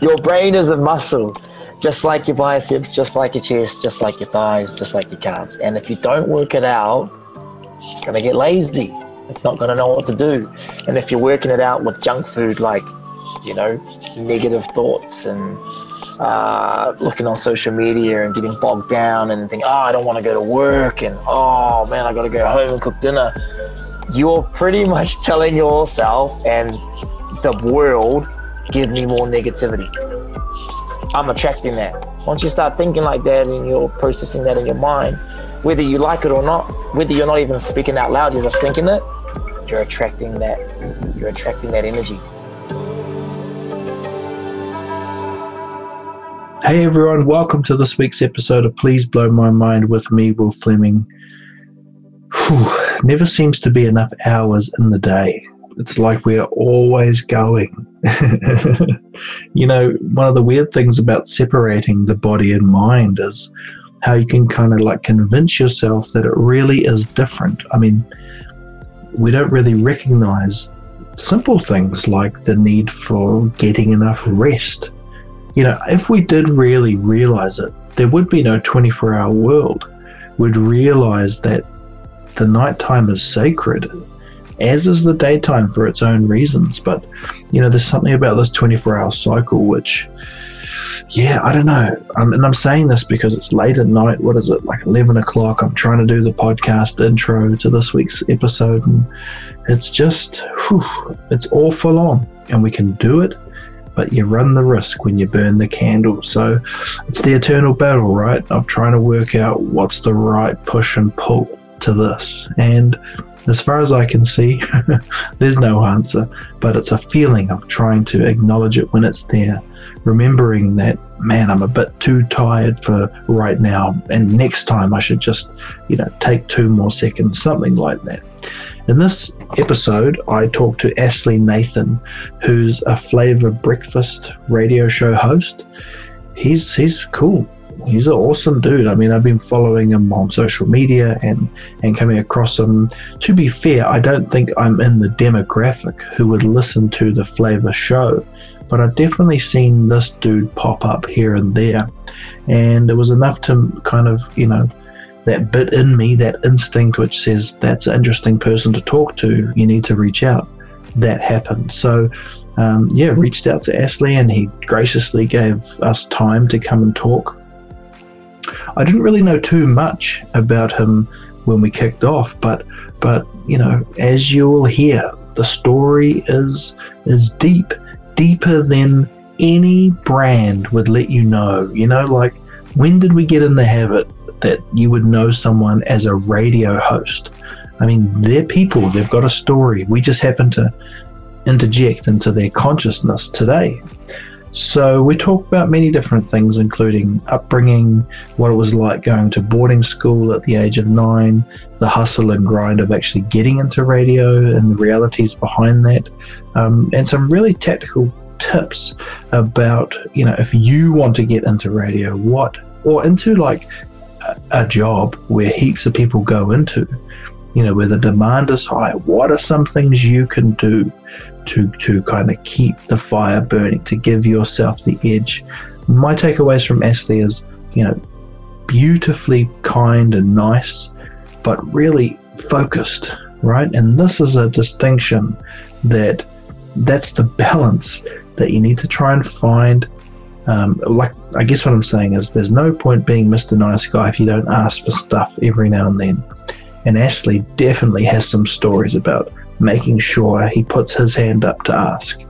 Your brain is a muscle, just like your biceps, just like your chest, just like your thighs, just like your calves. And if you don't work it out, you're gonna get lazy. It's not gonna know what to do. And if you're working it out with junk food like, you know, negative thoughts and uh, looking on social media and getting bogged down and think, oh, I don't want to go to work and oh man, I got to go home and cook dinner. You're pretty much telling yourself and the world, give me more negativity. I'm attracting that. Once you start thinking like that and you're processing that in your mind, whether you like it or not, whether you're not even speaking out loud, you're just thinking it, you're attracting that. You're attracting that energy. Hey everyone, welcome to this week's episode of Please Blow My Mind with me, Will Fleming. Whew, never seems to be enough hours in the day. It's like we're always going. you know, one of the weird things about separating the body and mind is how you can kind of like convince yourself that it really is different. I mean, we don't really recognize simple things like the need for getting enough rest you know, if we did really realize it, there would be no 24 hour world. We'd realize that the nighttime is sacred, as is the daytime for its own reasons. But, you know, there's something about this 24 hour cycle which, yeah, I don't know. Um, and I'm saying this because it's late at night. What is it, like 11 o'clock? I'm trying to do the podcast intro to this week's episode. And it's just, whew, it's all full on. And we can do it but you run the risk when you burn the candle. So it's the eternal battle, right? Of trying to work out what's the right push and pull to this. And as far as I can see, there's no answer, but it's a feeling of trying to acknowledge it when it's there. Remembering that, man, I'm a bit too tired for right now, and next time I should just, you know, take two more seconds, something like that. In this episode, I talked to Astley Nathan, who's a Flava Breakfast radio show host. He's he's cool. He's an awesome dude. I mean, I've been following him on social media and and coming across him. To be fair, I don't think I'm in the demographic who would listen to the Flava show, but I've definitely seen this dude pop up here and there, and it was enough to kind of you know that bit in me, that instinct which says that's an interesting person to talk to, you need to reach out. That happened. So, um, yeah, reached out to Astley and he graciously gave us time to come and talk. I didn't really know too much about him when we kicked off, but but you know, as you will hear, the story is is deep, deeper than any brand would let you know. You know, like when did we get in the habit that you would know someone as a radio host. I mean, they're people, they've got a story. We just happen to interject into their consciousness today. So, we talk about many different things, including upbringing, what it was like going to boarding school at the age of nine, the hustle and grind of actually getting into radio and the realities behind that, um, and some really tactical tips about, you know, if you want to get into radio, what, or into like a job where heaps of people go into, you know, where the demand is high, what are some things you can do to to kind of keep the fire burning, to give yourself the edge? My takeaways from Astley is, you know, beautifully kind and nice, but really focused, right? And this is a distinction that that's the balance that you need to try and find um, like I guess what I'm saying is there's no point being Mr. Nice Guy if you don't ask for stuff every now and then. And Astley definitely has some stories about making sure he puts his hand up to ask,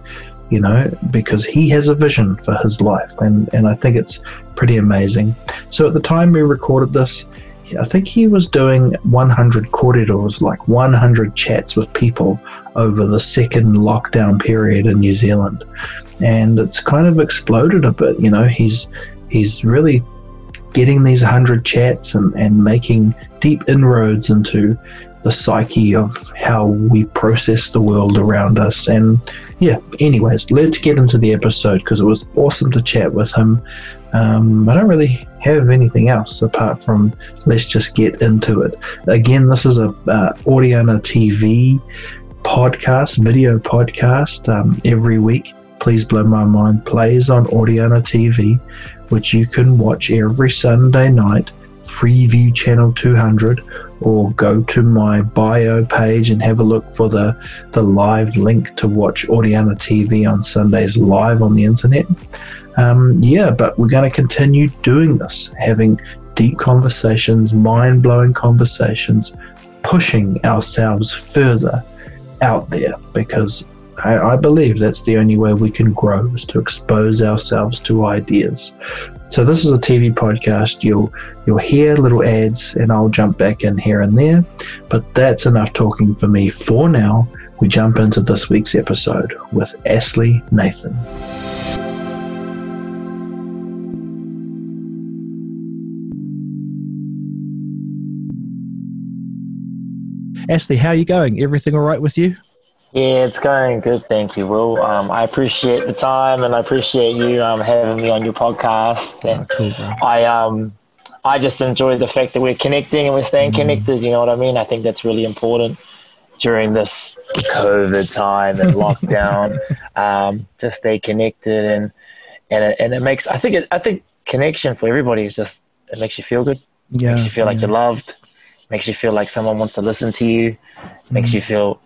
you know, because he has a vision for his life. And, and I think it's pretty amazing. So at the time we recorded this, I think he was doing 100 corridors, like 100 chats with people over the second lockdown period in New Zealand and it's kind of exploded a bit. You know, he's he's really getting these hundred chats and, and making deep inroads into the psyche of how we process the world around us. And yeah, anyways, let's get into the episode because it was awesome to chat with him. Um, I don't really have anything else apart from let's just get into it. Again, this is a uh, Audiana TV podcast, video podcast um, every week Please Blow My Mind plays on Audiana TV, which you can watch every Sunday night, Freeview Channel 200, or go to my bio page and have a look for the, the live link to watch Audiana TV on Sundays live on the internet. Um, yeah, but we're going to continue doing this, having deep conversations, mind blowing conversations, pushing ourselves further out there because I, I, believe that's the only way we can grow is to expose ourselves to ideas. So this is a TV podcast. You'll you'll hear little ads and I'll jump back in here and there. But that's enough talking for me for now. We jump into this week's episode with Astley Nathan. Astley, how are you going? Everything all right with you? Yeah, it's going good. Thank you, Will. Um, I appreciate the time and I appreciate you um, having me on your podcast. And oh, cool, I um, I just enjoy the fact that we're connecting and we're staying mm. connected. You know what I mean? I think that's really important during this COVID time and lockdown. um, to stay connected and and it, and it makes I think it, I think connection for everybody is just it makes you feel good. Yeah, makes you feel like you're loved makes you feel like someone wants to listen to you, makes mm. you feel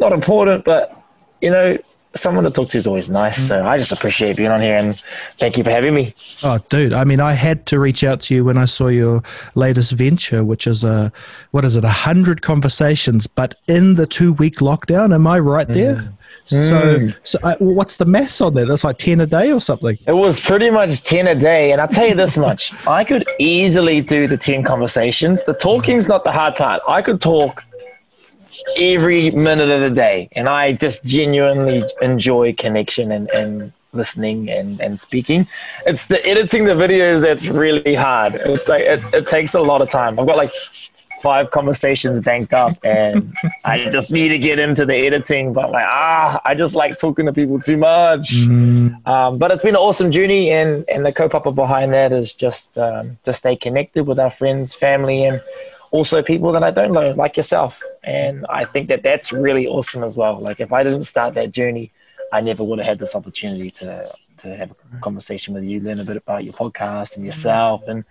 not important, but you know, someone to talk to is always nice. Mm. So I just appreciate being on here and thank you for having me. Oh, dude. I mean, I had to reach out to you when I saw your latest venture, which is a, what is it, a hundred conversations, but in the two week lockdown. Am I right there? Mm. So, mm. so uh, what's the maths on there? That's like 10 a day or something. It was pretty much 10 a day. And I'll tell you this much I could easily do the 10 conversations. The talking's not the hard part. I could talk every minute of the day. And I just genuinely enjoy connection and, and listening and, and speaking. It's the editing the videos that's really hard. It's like it, it takes a lot of time. I've got like five conversations banked up and I just need to get into the editing. But like, ah, I just like talking to people too much. Mm. Um, but it's been an awesome journey. And, and the kaupapa behind that is just um, to stay connected with our friends, family, and also people that I don't know, like yourself. And I think that that's really awesome as well. Like if I didn't start that journey, I never would have had this opportunity to to have a conversation with you, learn a bit about your podcast and yourself, and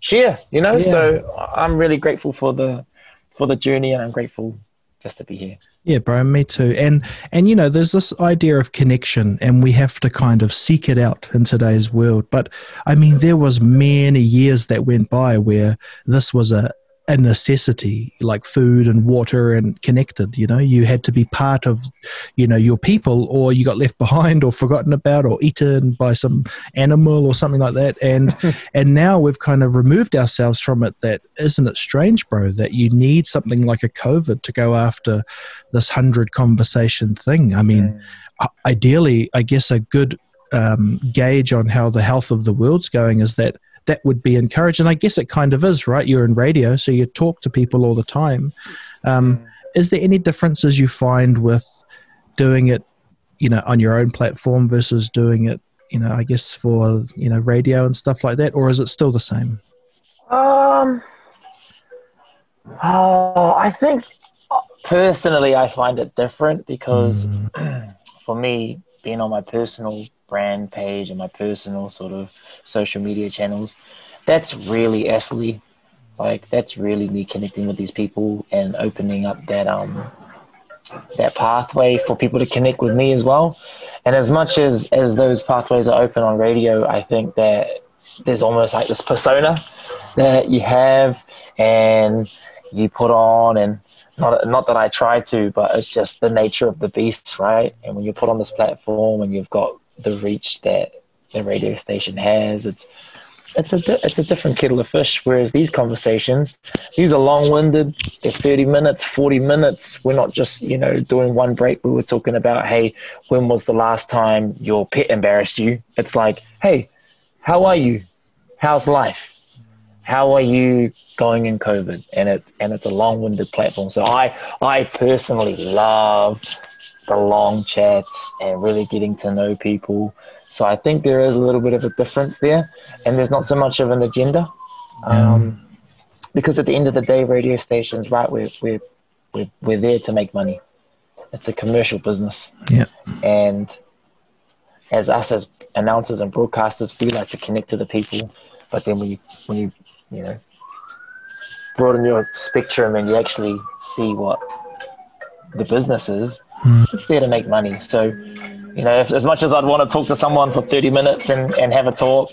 share. You know, yeah. so I'm really grateful for the for the journey, and I'm grateful just to be here. Yeah, bro, me too. And and you know, there's this idea of connection, and we have to kind of seek it out in today's world. But I mean, there was many years that went by where this was a a necessity like food and water and connected you know? You had to be part of you know your people or you got left behind or forgotten about or eaten by some animal or something like that. And and now we've kind of removed ourselves from it that isn't it strange bro that you need something like a covid to go after this 100 conversation thing? I mean mm. ideally i guess a good um, gauge on how the health of the world's going is that that would be encouraged. And I guess it kind of is, right? You're in radio, so you talk to people all the time. Um, is there any differences you find with doing it, you know, on your own platform versus doing it, you know, I guess for you know radio and stuff like that, or is it still the same? Um. Oh, I think personally, I find it different because mm. for me, being on my personal brand page and my personal sort of social media channels, that's really Astley. Like that's really me connecting with these people and opening up that um that pathway for people to connect with me as well. And as much as as those pathways are open on radio, I think that there's almost like this persona that you have and you put on and not not that I try to, but it's just the nature of the beast, right? And when you put on this platform and you've got the reach that the radio station has. It's it's a it's a different kettle of fish. Whereas these conversations, these are long winded. They're thirty minutes, forty minutes. We're not just you know doing one break. We were talking about hey, when was the last time your pet embarrassed you? It's like hey, how are you? How's life? How are you going in COVID? And it and it's a long winded platform. So I I personally love the long chats and really getting to know people. So I think there is a little bit of a difference there, and there's not so much of an agenda, um, because at the end of the day, radio stations, right? We're we're we're we're there to make money. It's a commercial business, yeah, and as us as announcers and broadcasters, we like to connect to the people. But then when you when you you know broaden your spectrum and you actually see what the business is, mm. it's there to make money. So, you know, if, as much as I'd want to talk to someone for 30 minutes and, and have a talk,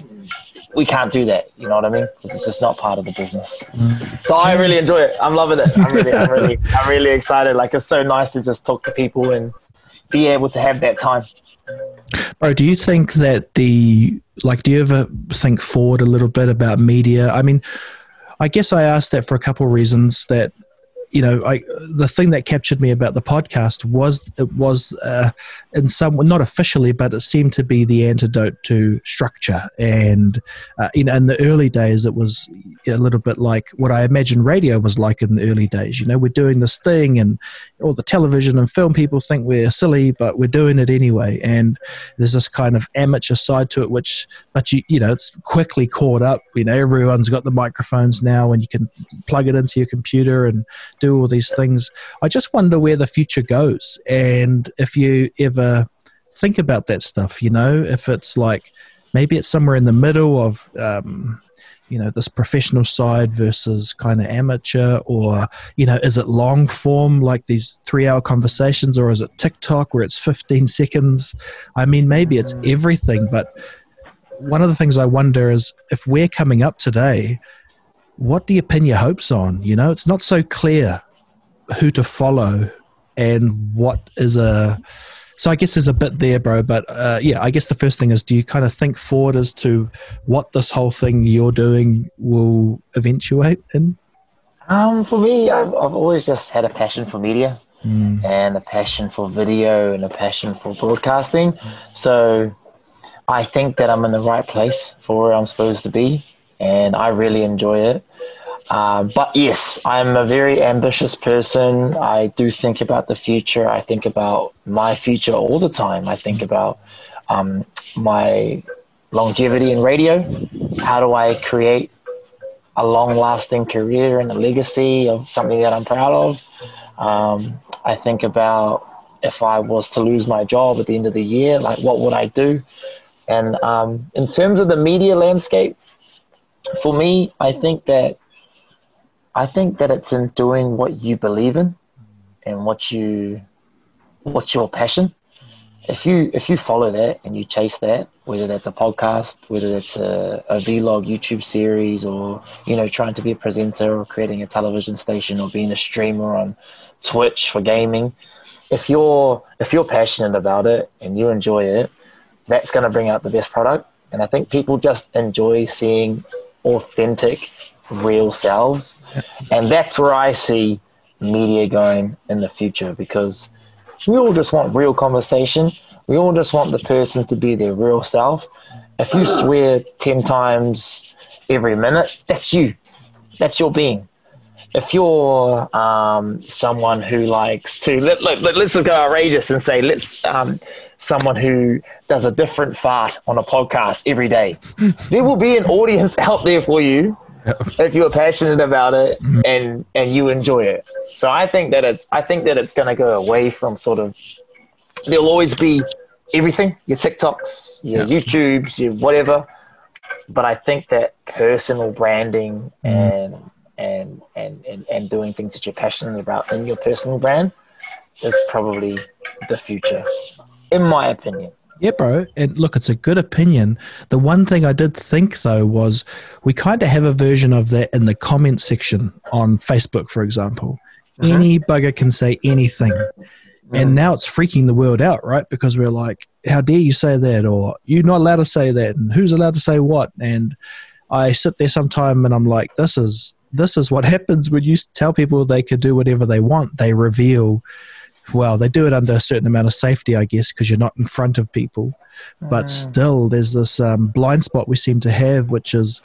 we can't do that. You know what I mean? It's just not part of the business. Mm. So I really enjoy it. I'm loving it. I'm really, I'm really, I'm really excited. Like it's so nice to just talk to people and be able to have that time. Bro, do you think that the like? Do you ever think forward a little bit about media? I mean, I guess I asked that for a couple of reasons. That you know, I the thing that captured me about the podcast was it was uh, in some not officially, but it seemed to be the antidote to structure. And uh, you know, in the early days, it was a little bit like what I imagine radio was like in the early days. You know, we're doing this thing, and all the television and film people think we're silly, but we're doing it anyway. And there's this kind of amateur side to it, which, but you you know, it's quickly caught up. You know, everyone's got the microphones now, and you can plug it into your computer and do all these things. I just wonder where the future goes, and if you ever think about that stuff, you know, if it's like maybe it's somewhere in the middle of. Um, you know this professional side versus kind of amateur or you know is it long form like these three hour conversations or is it tiktok where it's 15 seconds i mean maybe it's everything but one of the things i wonder is if we're coming up today what do you pin your hopes on? You know, it's not so clear who to follow and what is a. So I guess there's a bit there, bro. But uh, yeah, I guess the first thing is, do you kind of think forward as to what this whole thing you're doing will eventuate in? Um, for me, I've, I've always just had a passion for media mm. and a passion for video and a passion for broadcasting. So I think that I'm in the right place for where I'm supposed to be and I really enjoy it. Uh, but yes, I'm a very ambitious person. I do think about the future. I think about my future all the time. I think about um, my longevity in radio. How do I create a long lasting career and a legacy of something that I'm proud of? Um, I think about if I was to lose my job at the end of the year, like what would I do? And um, in terms of the media landscape, for me, I think that I think that it's in doing what you believe in and what you what's your passion. If you if you follow that and you chase that, whether that's a podcast, whether that's a, a vlog YouTube series, or you know trying to be a presenter or creating a television station or being a streamer on Twitch for gaming, if you're if you're passionate about it and you enjoy it, that's going to bring out the best product. And I think people just enjoy seeing authentic, real selves. And that's where I see media going in the future because we all just want real conversation. We all just want the person to be their real self. If you swear 10 times every minute, that's you. That's your being. If you're um, someone who likes to, let, let, let, us just go outrageous and say, let's um, someone who does a different fart on a podcast every day. there will be an audience out there for you if you're passionate about it mm-hmm. and and you enjoy it. So I think that it's I think that it's going to go away from sort of there'll always be everything your TikToks, your yeah. YouTubes, your whatever. But I think that personal branding mm-hmm. and, and and and and doing things that you're passionate about in your personal brand is probably the future in my opinion. Yeah, bro. And look, it's a good opinion. The one thing I did think though was we kind of have a version of that in the comment section on Facebook, for example. Uh-huh. Any bugger can say anything. And mm. now it's freaking the world out, right? Because we're like, how dare you say that? Or you're not allowed to say that. And who's allowed to say what? And I sit there sometime and I'm like, this is this is what happens when you tell people they can do whatever they want. They reveal well, they do it under a certain amount of safety, I guess, because you're not in front of people. But mm. still, there's this um, blind spot we seem to have, which is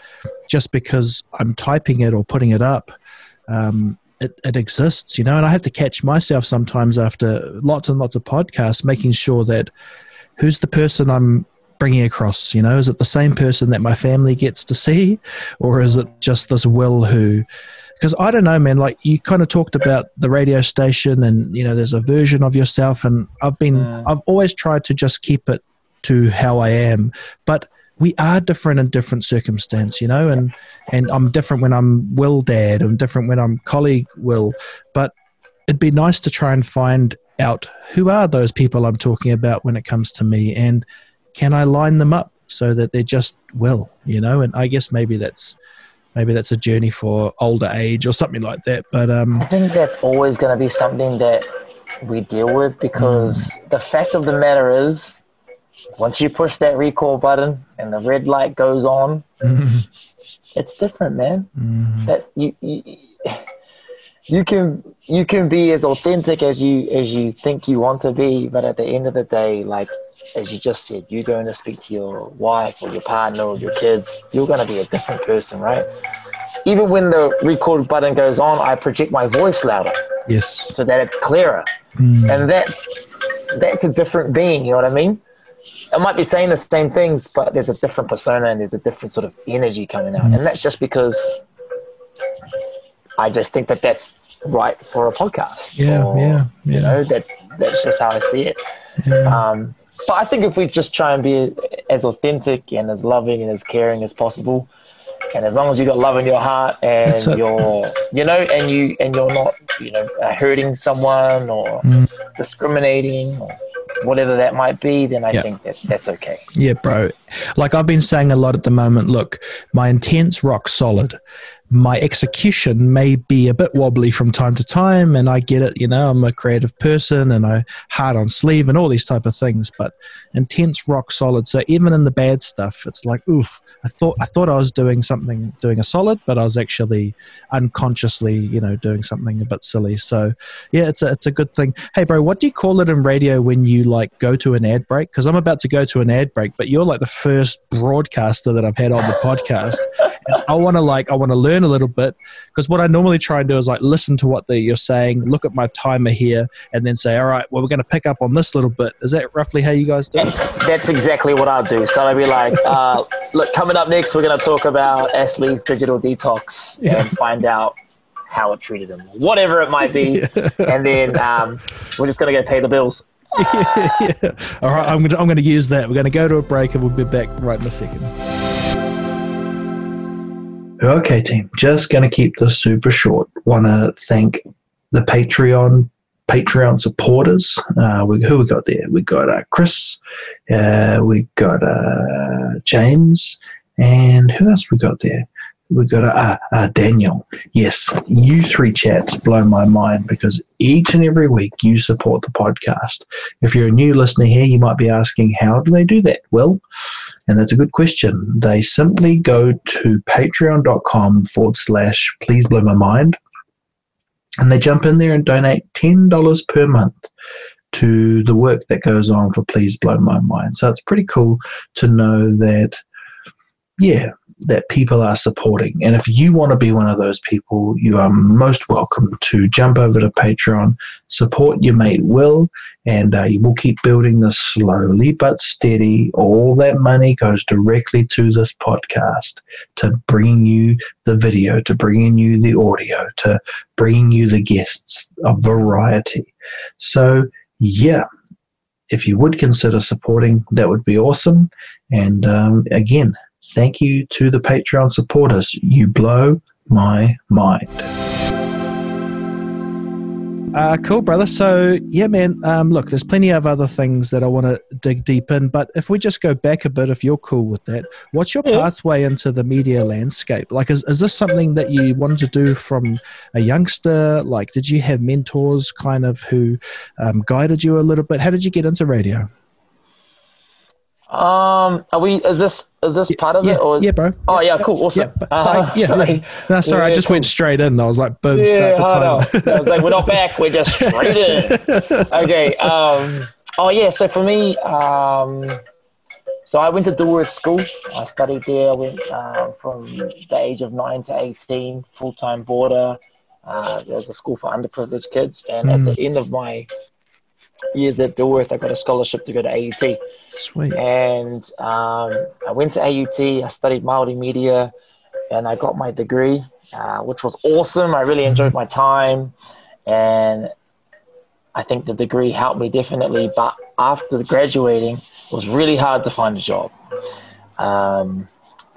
just because I'm typing it or putting it up, um, it, it exists, you know. And I have to catch myself sometimes after lots and lots of podcasts, making sure that who's the person I'm bringing across, you know? Is it the same person that my family gets to see, or is it just this Will who because I don't know, man. Like you kind of talked about the radio station, and you know, there's a version of yourself, and I've been, mm. I've always tried to just keep it to how I am. But we are different in different circumstance, you know, and and I'm different when I'm Will dad, I'm different when I'm colleague Will. But it'd be nice to try and find out who are those people I'm talking about when it comes to me, and can I line them up so that they're just Will, you know? And I guess maybe that's maybe that's a journey for older age or something like that. But um, I think that's always going to be something that we deal with because mm. the fact of the matter is once you push that recall button and the red light goes on, mm-hmm. it's different, man. Mm-hmm. That you, you you can you can be as authentic as you as you think you want to be, but at the end of the day, like as you just said, you're going to speak to your wife or your partner or your kids. You're going to be a different person, right? Even when the record button goes on, I project my voice louder. Yes. So that it's clearer, mm. and that that's a different being. You know what I mean? I might be saying the same things, but there's a different persona and there's a different sort of energy coming out. Mm. And that's just because I just think that that's right for a podcast. Yeah, or, yeah, yeah. You know, that that's just how I see it. Yeah. Um, but I think if we just try and be as authentic and as loving and as caring as possible, and as long as you got love in your heart and you're, you know, and you and you're not, you know, hurting someone or mm. discriminating or whatever that might be, then I think that that's okay. Yeah, bro. Like I've been saying a lot at the moment, look, my intent's rock solid my execution may be a bit wobbly from time to time and i get it you know i'm a creative person and i hard on sleeve and all these type of things but intense rock solid. So even in the bad stuff it's like oof i thought i thought i was doing something doing a solid but i was actually unconsciously you know doing something a bit silly. So yeah it's a, it's a good thing. Hey bro what do you call it in radio when you like go to an ad break? Because i'm about to go to an ad break but you're like the first broadcaster that i've had on the podcast. And i want to like i want to learn learn a little bit because what I normally try and do is like listen to what the, you're saying, look at my timer here, and then say, all right, well, we're going to pick up on this little bit. Is that roughly how you guys do? That's exactly what I do. So I'd be like, uh, look, coming up next, we're going to talk about Astley's digital detox yeah. and find out how it treated him, whatever it might be, yeah. and then um, we're just going to go pay the bills. yeah, yeah. All right, I'm going, to, I'm going to use that. We're going to go to a break and we'll be back right in a second. Okay, team, just going to keep this super short. Want to thank the Patreon Patreon supporters. Uh, we, who we got there? We got uh, Chris, uh, we got uh, James, and who else we got there? we got uh, uh, Daniel. Yes, you three chats blow my mind because each and every week you support the podcast. If you're a new listener here, you might be asking, how do they do that? Well, and that's a good question. They simply go to patreon.com forward slash please blow my mind and they jump in there and donate $10 per month to the work that goes on for Please Blow My Mind. So it's pretty cool to know that, yeah, that people are supporting. And if you want to be one of those people, you are most welcome to jump over to Patreon, support your mate Will, and uh, we'll keep building this slowly but steady. All that money goes directly to this podcast, to bringing you the video, to bringing you the audio, to bringing you the guests, a variety. So, yeah, if you would consider supporting, that would be awesome. And um, again, Thank you to the Patreon supporters. You blow my mind. Uh, cool, brother. So, yeah, man, um, look, there's plenty of other things that I want to dig deep in, but if we just go back a bit, if you're cool with that, what's your pathway into the media landscape? Like, is, is this something that you wanted to do from a youngster? Like, did you have mentors kind of who um, guided you a little bit? How did you get into radio? Um, are we? Is this is this part of yeah, it? Or yeah, bro. Oh yeah, cool, awesome. Yeah, uh, yeah, sorry. no, sorry, yeah, I just cool. went straight in. I was like, boom, yeah, start the time. I was like, we're not back. We're just straight in. Okay. Um. Oh yeah. So for me, um, so I went to Dilworth School. I studied there. I went uh, from the age of nine to eighteen, full time boarder. Uh, there was a school for underprivileged kids, and mm. at the end of my years at Dilworth, I got a scholarship to go to AUT. Sweet. And um, I went to AUT. I studied multimedia, and I got my degree, uh, which was awesome. I really enjoyed my time, and I think the degree helped me definitely, but after graduating, it was really hard to find a job. Um,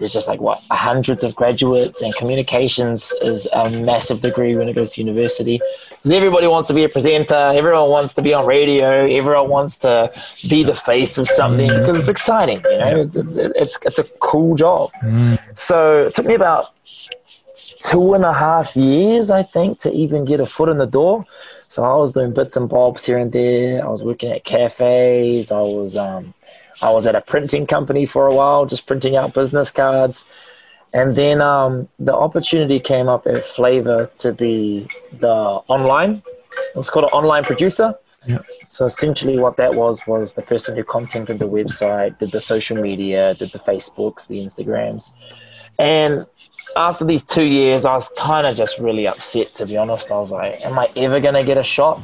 there's just like what hundreds of graduates and communications is a massive degree when it goes to university. Because everybody wants to be a presenter everyone wants to be on radio everyone wants to be the face of something mm. because it's exciting you know? It's, it's, it's a cool job. Mm. so it took me about two and a half years i think to even get a foot in the door. So i was doing bits and bobs here and there. I was working at cafes. I was um, I was at a printing company for a while, just printing out business cards. And then um, the opportunity came up at Flava to be the online. It was called an online producer. Yeah. So essentially, what that was was the person who contented the website, did the social media, did the Facebooks, the Instagrams. And after these two years, I was kind of just really upset, to be honest. I was like, "Am I ever gonna get a shot?"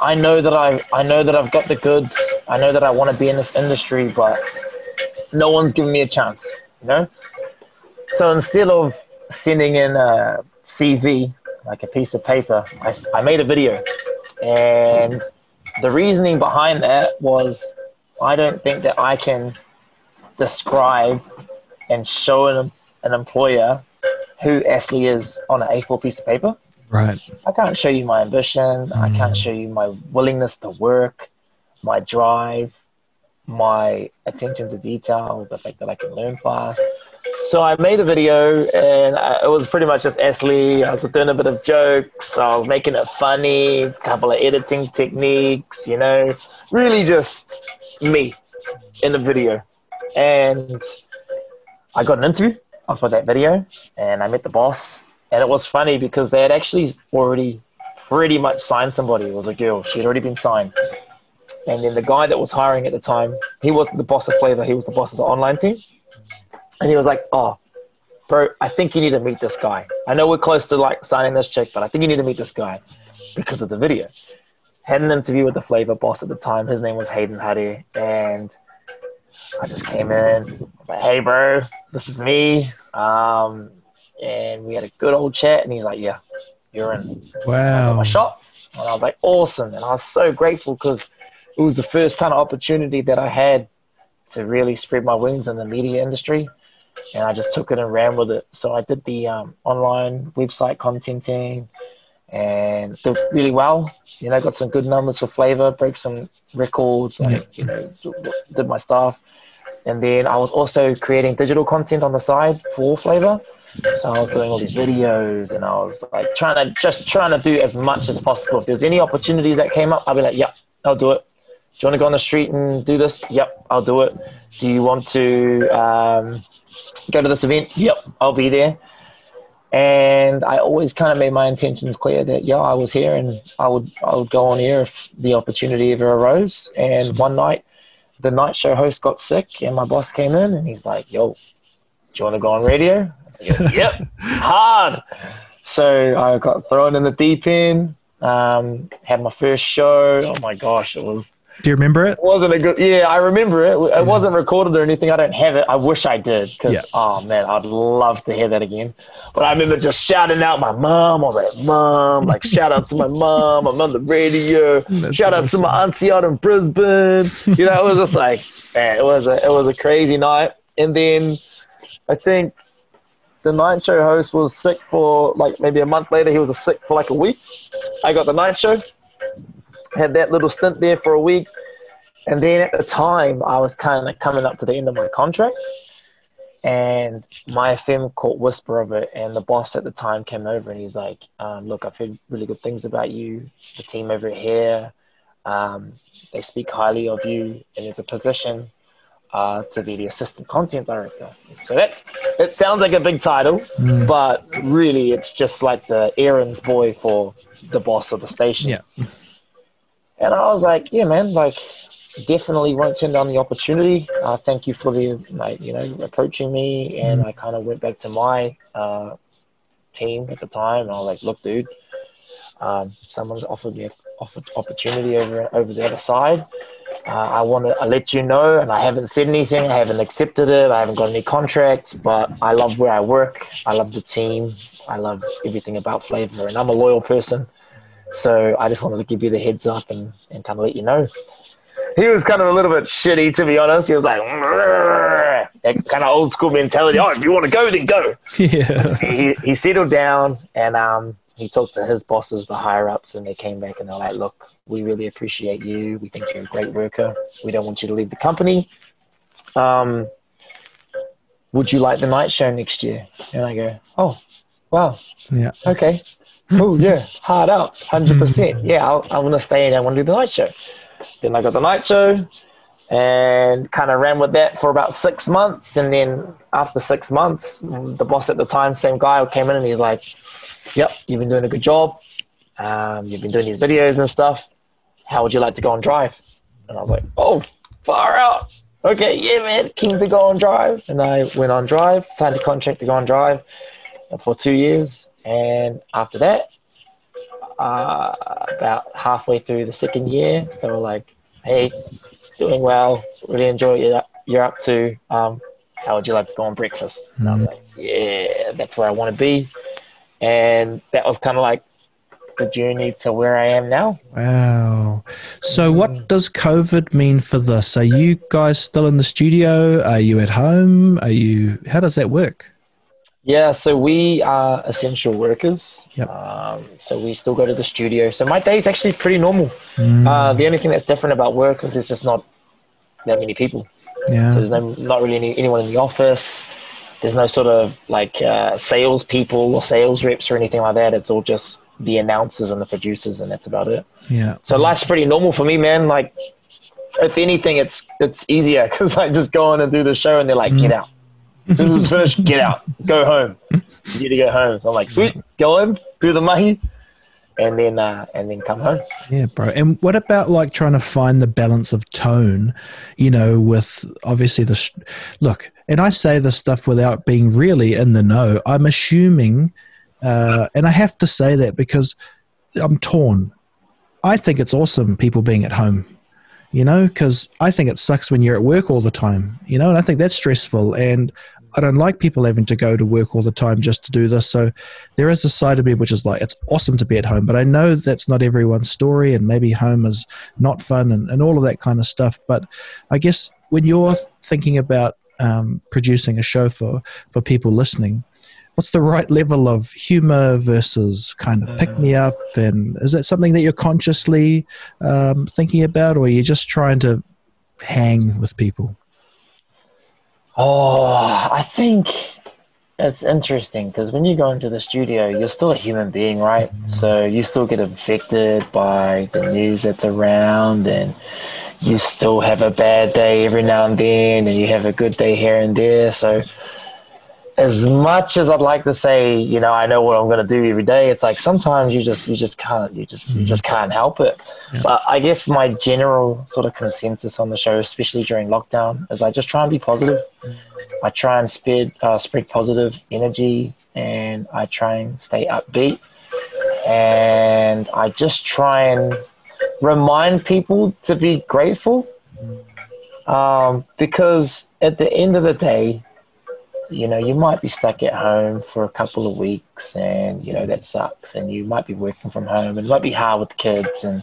I know that I I know that I've got the goods. I know that I want to be in this industry, but no one's giving me a chance. You know. So instead of sending in a CV, like a piece of paper, I, I made a video, and the reasoning behind that was I don't think that I can describe and show an, an employer who Astley is on an A4 piece of paper. Right. I can't show you my ambition. Mm. I can't mm. show you my willingness to work, my drive, my attention to detail, the fact that I can learn fast. So I made a video, and I, it was pretty much just Astley. I was doing a bit of jokes. I was making it funny, a couple of editing techniques, you know, really just me in the video. And I got an interview of that video, and I met the boss and it was funny because they had actually already pretty much signed somebody. It was a girl. She had already been signed. And then the guy that was hiring at the time, he wasn't the boss of Flava. He was the boss of the online team. And he was like, oh, bro, I think you need to meet this guy. I know we're close to like signing this check, but I think you need to meet this guy because of the video. Had an interview with the Flava boss at the time. His name was Hayden Hade. And I just came in. I was like, hey, bro, this is me. Um, and we had a good old chat. And he's like, "Yeah, you're in." Wow. My shot, and I was like, "Awesome!" And I was so grateful because it was the first kind of opportunity that I had to really spread my wings in the media industry, and I just took it and ran with it. So I did the um, online website contenting and did really well. You know, got some good numbers for Flava, broke some records, like, you know, did my stuff. And then I was also creating digital content on the side for Flava. So I was doing all these videos and I was like trying to just trying to do as much as possible. If there's any opportunities that came up, I'd be like, yep, I'll do it. Do you want to go on the street and do this? Yep, I'll do it. Do you want to um, go to this event? Yep, I'll be there. And I always kind of made my intentions clear that yeah, I was here and I would I would go on air if the opportunity ever arose. And one night, the night show host got sick, and my boss came in and he's like, "Yo, do you want to go on radio?" yep, hard. So I got thrown in the deep end. Um, had my first show. Oh my gosh, it was. Do you remember it? Wasn't a good. Yeah, I remember it. It wasn't recorded or anything. I don't have it. I wish I did because yeah. oh man, I'd love to hear that again. But I remember just shouting out my mom. I was like, "Mom!" Like shout out to my mom. I'm on the radio. That's shout awesome. out to my auntie out in Brisbane. You know, it was just like, man, it was a it was a crazy night. And then I think the night show host was sick for like maybe a month later. He was sick for like a week. I got the night show, had that little stint there for a week, and then at the time I was kind of coming up to the end of my contract, and Mai FM caught whisper of it, and the boss at the time came over and he's like, um, "Look, I've heard really good things about you. The team over here, um, they speak highly of you, and there's a position." uh, to be the assistant content director. So that's it sounds like a big title, mm. but really it's just like the errands boy for the boss of the station. Yeah. And I was like, yeah, man, like definitely won't turn down the opportunity. Uh, thank you for the like, you know approaching me, and mm. I kind of went back to my uh, team at the time, and I was like, look, dude. Um, someone's offered me an offered opportunity over over the other side. Uh, I want to let you know, and I haven't said anything. I haven't accepted it. I haven't got any contracts, but I love where I work. I love the team. I love everything about Flava, and I'm a loyal person. So I just wanted to give you the heads up and, and kind of let you know. He was kind of a little bit shitty, to be honest. He was like, that kind of old school mentality. Oh, if you want to go, then go. Yeah. He, he settled down and um, he talked to his bosses, the higher ups, and they came back and they're like, look, we really appreciate you. We think you're a great worker. We don't want you to leave the company. Um, would you like the night show next year? And I go, oh, wow, Yeah. okay. Oh, yeah, hard up, 100%. Yeah, I'll, I want to stay in. I want to do the night show. Then I got the night show and kind of ran with that for about six months. And then after six months, the boss at the time, same guy, came in and he's like, Yep, you've been doing a good job. Um, you've been doing these videos and stuff. How would you like to go on drive? And I was like, Oh, far out. Okay, yeah, man, keen to go on drive. And I went on drive, signed a contract to go on drive for two years. And after that, uh, about halfway through the second year, they were like, "Hey, doing well. Really enjoy what you're, you're up to. Um, how would you like to go on breakfast?" And I was like, "Yeah, that's where I want to be." And that was kind of like the journey to where I am now. Wow. So, what does COVID mean for this? Are you guys still in the studio? Are you at home? Are you? How does that work? Yeah, so we are essential workers. Yep. Um, so we still go to the studio. So my day is actually pretty normal. Mm, Uh, the only thing that's different about work is there's just not that many people. So yeah. there's no, not really any, anyone in the office. There's no sort of like uh, sales people or sales reps or anything like that. It's all just the announcers and the producers, and that's about it. Yeah. So life's pretty normal for me, man. Like, if anything, it's it's easier because I just go in and do the show, and they're like, "Get out." As soon as it's finished, get out, go home. You need to go home. So I'm like, "Sweet, go home, do the mahi, and then uh, and then come home." Yeah, bro. And what about like trying to find the balance of tone, you know, with obviously the sh- look, and I say this stuff without being really in the know. I'm assuming, uh, and I have to say that because I'm torn. I think it's awesome people being at home, you know, because I think it sucks when you're at work all the time, you know, and I think that's stressful. And I don't like people having to go to work all the time just to do this. So there is a side of me which is like, it's awesome to be at home, but I know that's not everyone's story, and maybe home is not fun and, and all of that kind of stuff. But I guess when you're thinking about um, producing a show for, for people listening, what's the right level of humor versus kind of pick me up? And is that something that you're consciously um, thinking about, or are you just trying to hang with people? Oh, I think it's interesting because when you go into the studio, you're still a human being, right? So you still get affected by the news that's around, and you still have a bad day every now and then, and you have a good day here and there. So, as much as I'd like to say, you know, I know what I'm going to do every day, it's like sometimes you just you just can't you just you just can't help it. But I guess my general sort of consensus on the show, especially during lockdown, is I just try and be positive. I try and spread uh, spread positive energy, and I try and stay upbeat, and I just try and remind people to be grateful, um, because at the end of the day, you know, you might be stuck at home for a couple of weeks, and you know that sucks, and you might be working from home, and it might be hard with kids and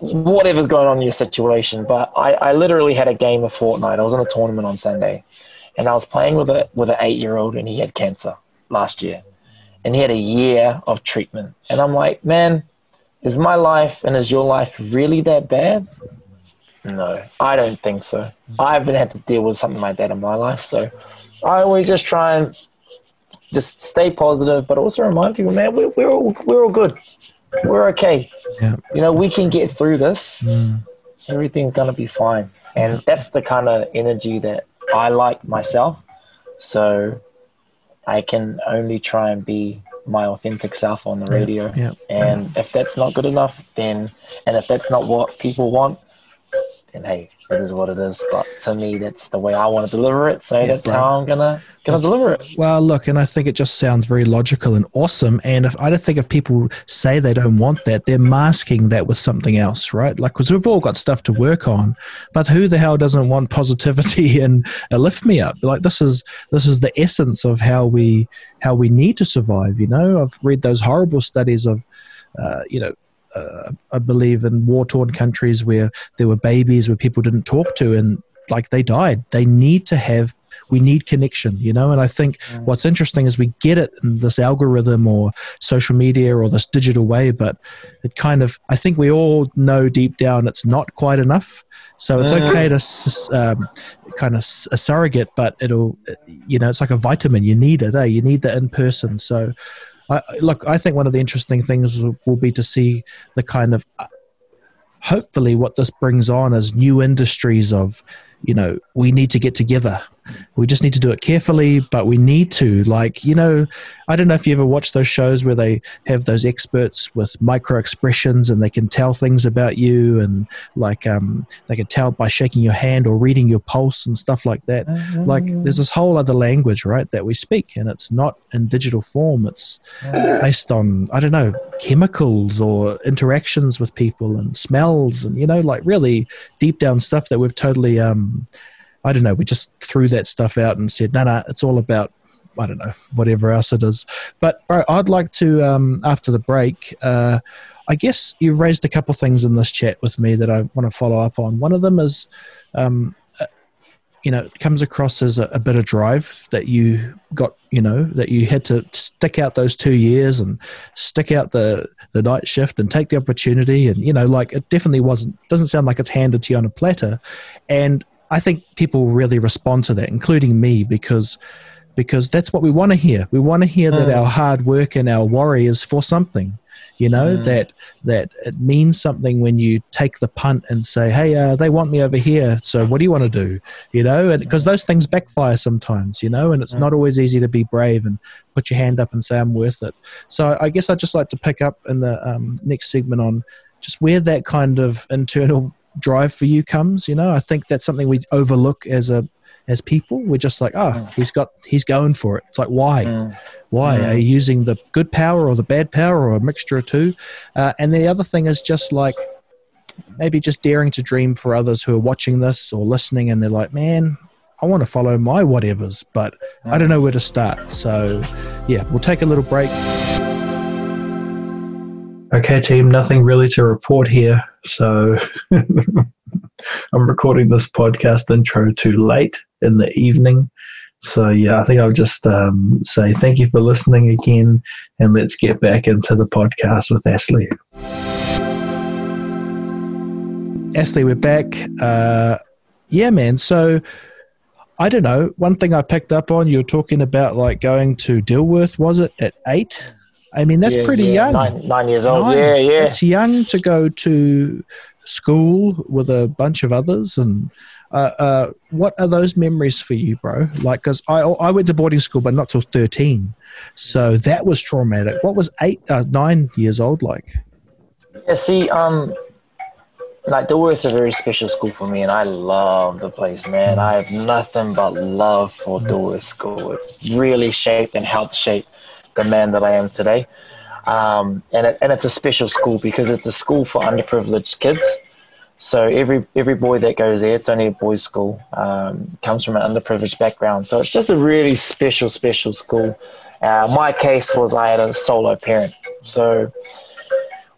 whatever's going on in your situation. But I, I literally had a game of Fortnite. I was in a tournament on Sunday, and I was playing with a with an eight year old, and he had cancer last year, and he had a year of treatment. And I'm like, man, is my life and is your life really that bad? No, I don't think so. I haven't had to deal with something like that in my life, so I always just try and just stay positive, but also remind people, man, we're we're all, we're all good. We're okay. Yeah. You know, we can get through this. Mm. Everything's gonna be fine, and that's the kind of energy that I like myself. So I can only try and be my authentic self on the radio. Yeah. And if that's not good enough, then and if that's not what people want, then hey, it is what it is. But to me, that's the way I want to deliver it. So Yeah, that's bro. how I'm gonna gonna That's- deliver it. Well, look, and I think it just sounds very logical and awesome. And if I don't think if people say they don't want that, they're masking that with something else, right? Like, because we've all got stuff to work on, but who the hell doesn't want positivity and a lift me up? Like, this is this is the essence of how we how we need to survive. You know, I've read those horrible studies of uh, you know, uh, I believe in war torn countries where there were babies where people didn't talk to and like they died. They need to have we need connection, you know. And I think mm. what's interesting is we get it in this algorithm or social media or this digital way, but it kind of I think we all know deep down it's not quite enough. So it's mm. okay to um, kind of a surrogate, but it'll you know it's like a vitamin. You need it, eh? You need that in person. So. I, look, I think one of the interesting things will, be to see the kind of uh, hopefully what this brings on is new industries of you know we need to get together. We just need to do it carefully but we need to like you know i don't know if you ever watch those shows where they have those experts with micro expressions and they can tell things about you and like um, they can tell by shaking your hand or reading your pulse and stuff like that. Mm-hmm. like there's this whole other language right that we speak and it's not in digital form. It's based on i don't know chemicals or interactions with people and smells and you know like really deep down stuff that we've totally um, I don't know, we just threw that stuff out and said, no, no, it's all about, I don't know, whatever else it is. But, bro, I'd like to, um, after the break, uh, I guess you've raised a couple things in this chat with me that I want to follow up on. One of them is, um, uh, you know, it comes across as a, a, bit of drive that you got, you know, that you had to stick out those two years and stick out the the night shift and take the opportunity, and you know, like it definitely wasn't doesn't sound like it's handed to you on a platter, and I think people really respond to that, including me, because because that's what we want to hear. We want to hear mm. that our hard work and our worry is for something. You know mm. that that it means something when you take the punt and say, "Hey, uh, they want me over here. So what do you want to do?" You know, and because those things backfire sometimes. You know, and it's mm. not always easy to be brave and put your hand up and say, "I'm worth it." So I guess I'd just like to pick up in the um, next segment on just where that kind of internal drive for you comes. You know, I think that's something we overlook as a as people. We're just like, oh, mm. he's got he's going for it. It's like why, mm. why mm. are you using the good power or the bad power or a mixture of two? Uh, and the other thing is just like maybe just daring to dream for others who are watching this or listening, and they're like, man. I want to follow my whatevers, but I don't know where to start. So, yeah, we'll take a little break. Okay, team, nothing really to report here. So I'm recording this podcast intro too late in the evening. So, yeah, I think I'll just um, say thank you for listening again and let's get back into the podcast with Astley. Astley, we're back. Uh, yeah, man. So, I don't know. One thing I picked up on, you were talking about like going to Dilworth, was it, at eight? I mean, that's yeah, pretty yeah. young. Nine, nine years old. Nine. Yeah, yeah. It's young to go to school with a bunch of others. And uh, uh, what are those memories for you, bro? Like, because I, I went to boarding school, but not till 13. So that was traumatic. What was eight, uh, nine years old like? Yeah, see, um, like Dilworth's a very special school for me, and I love the place, man. I have nothing but love for Dilworth School. It's really shaped and helped shape the man that I am today. Um, and it, and it's a special school because it's a school for underprivileged kids. So every every boy that goes there, it's only a boys' school, um, comes from an underprivileged background. So it's just a really special, special school. Uh, my case was I had a solo parent. So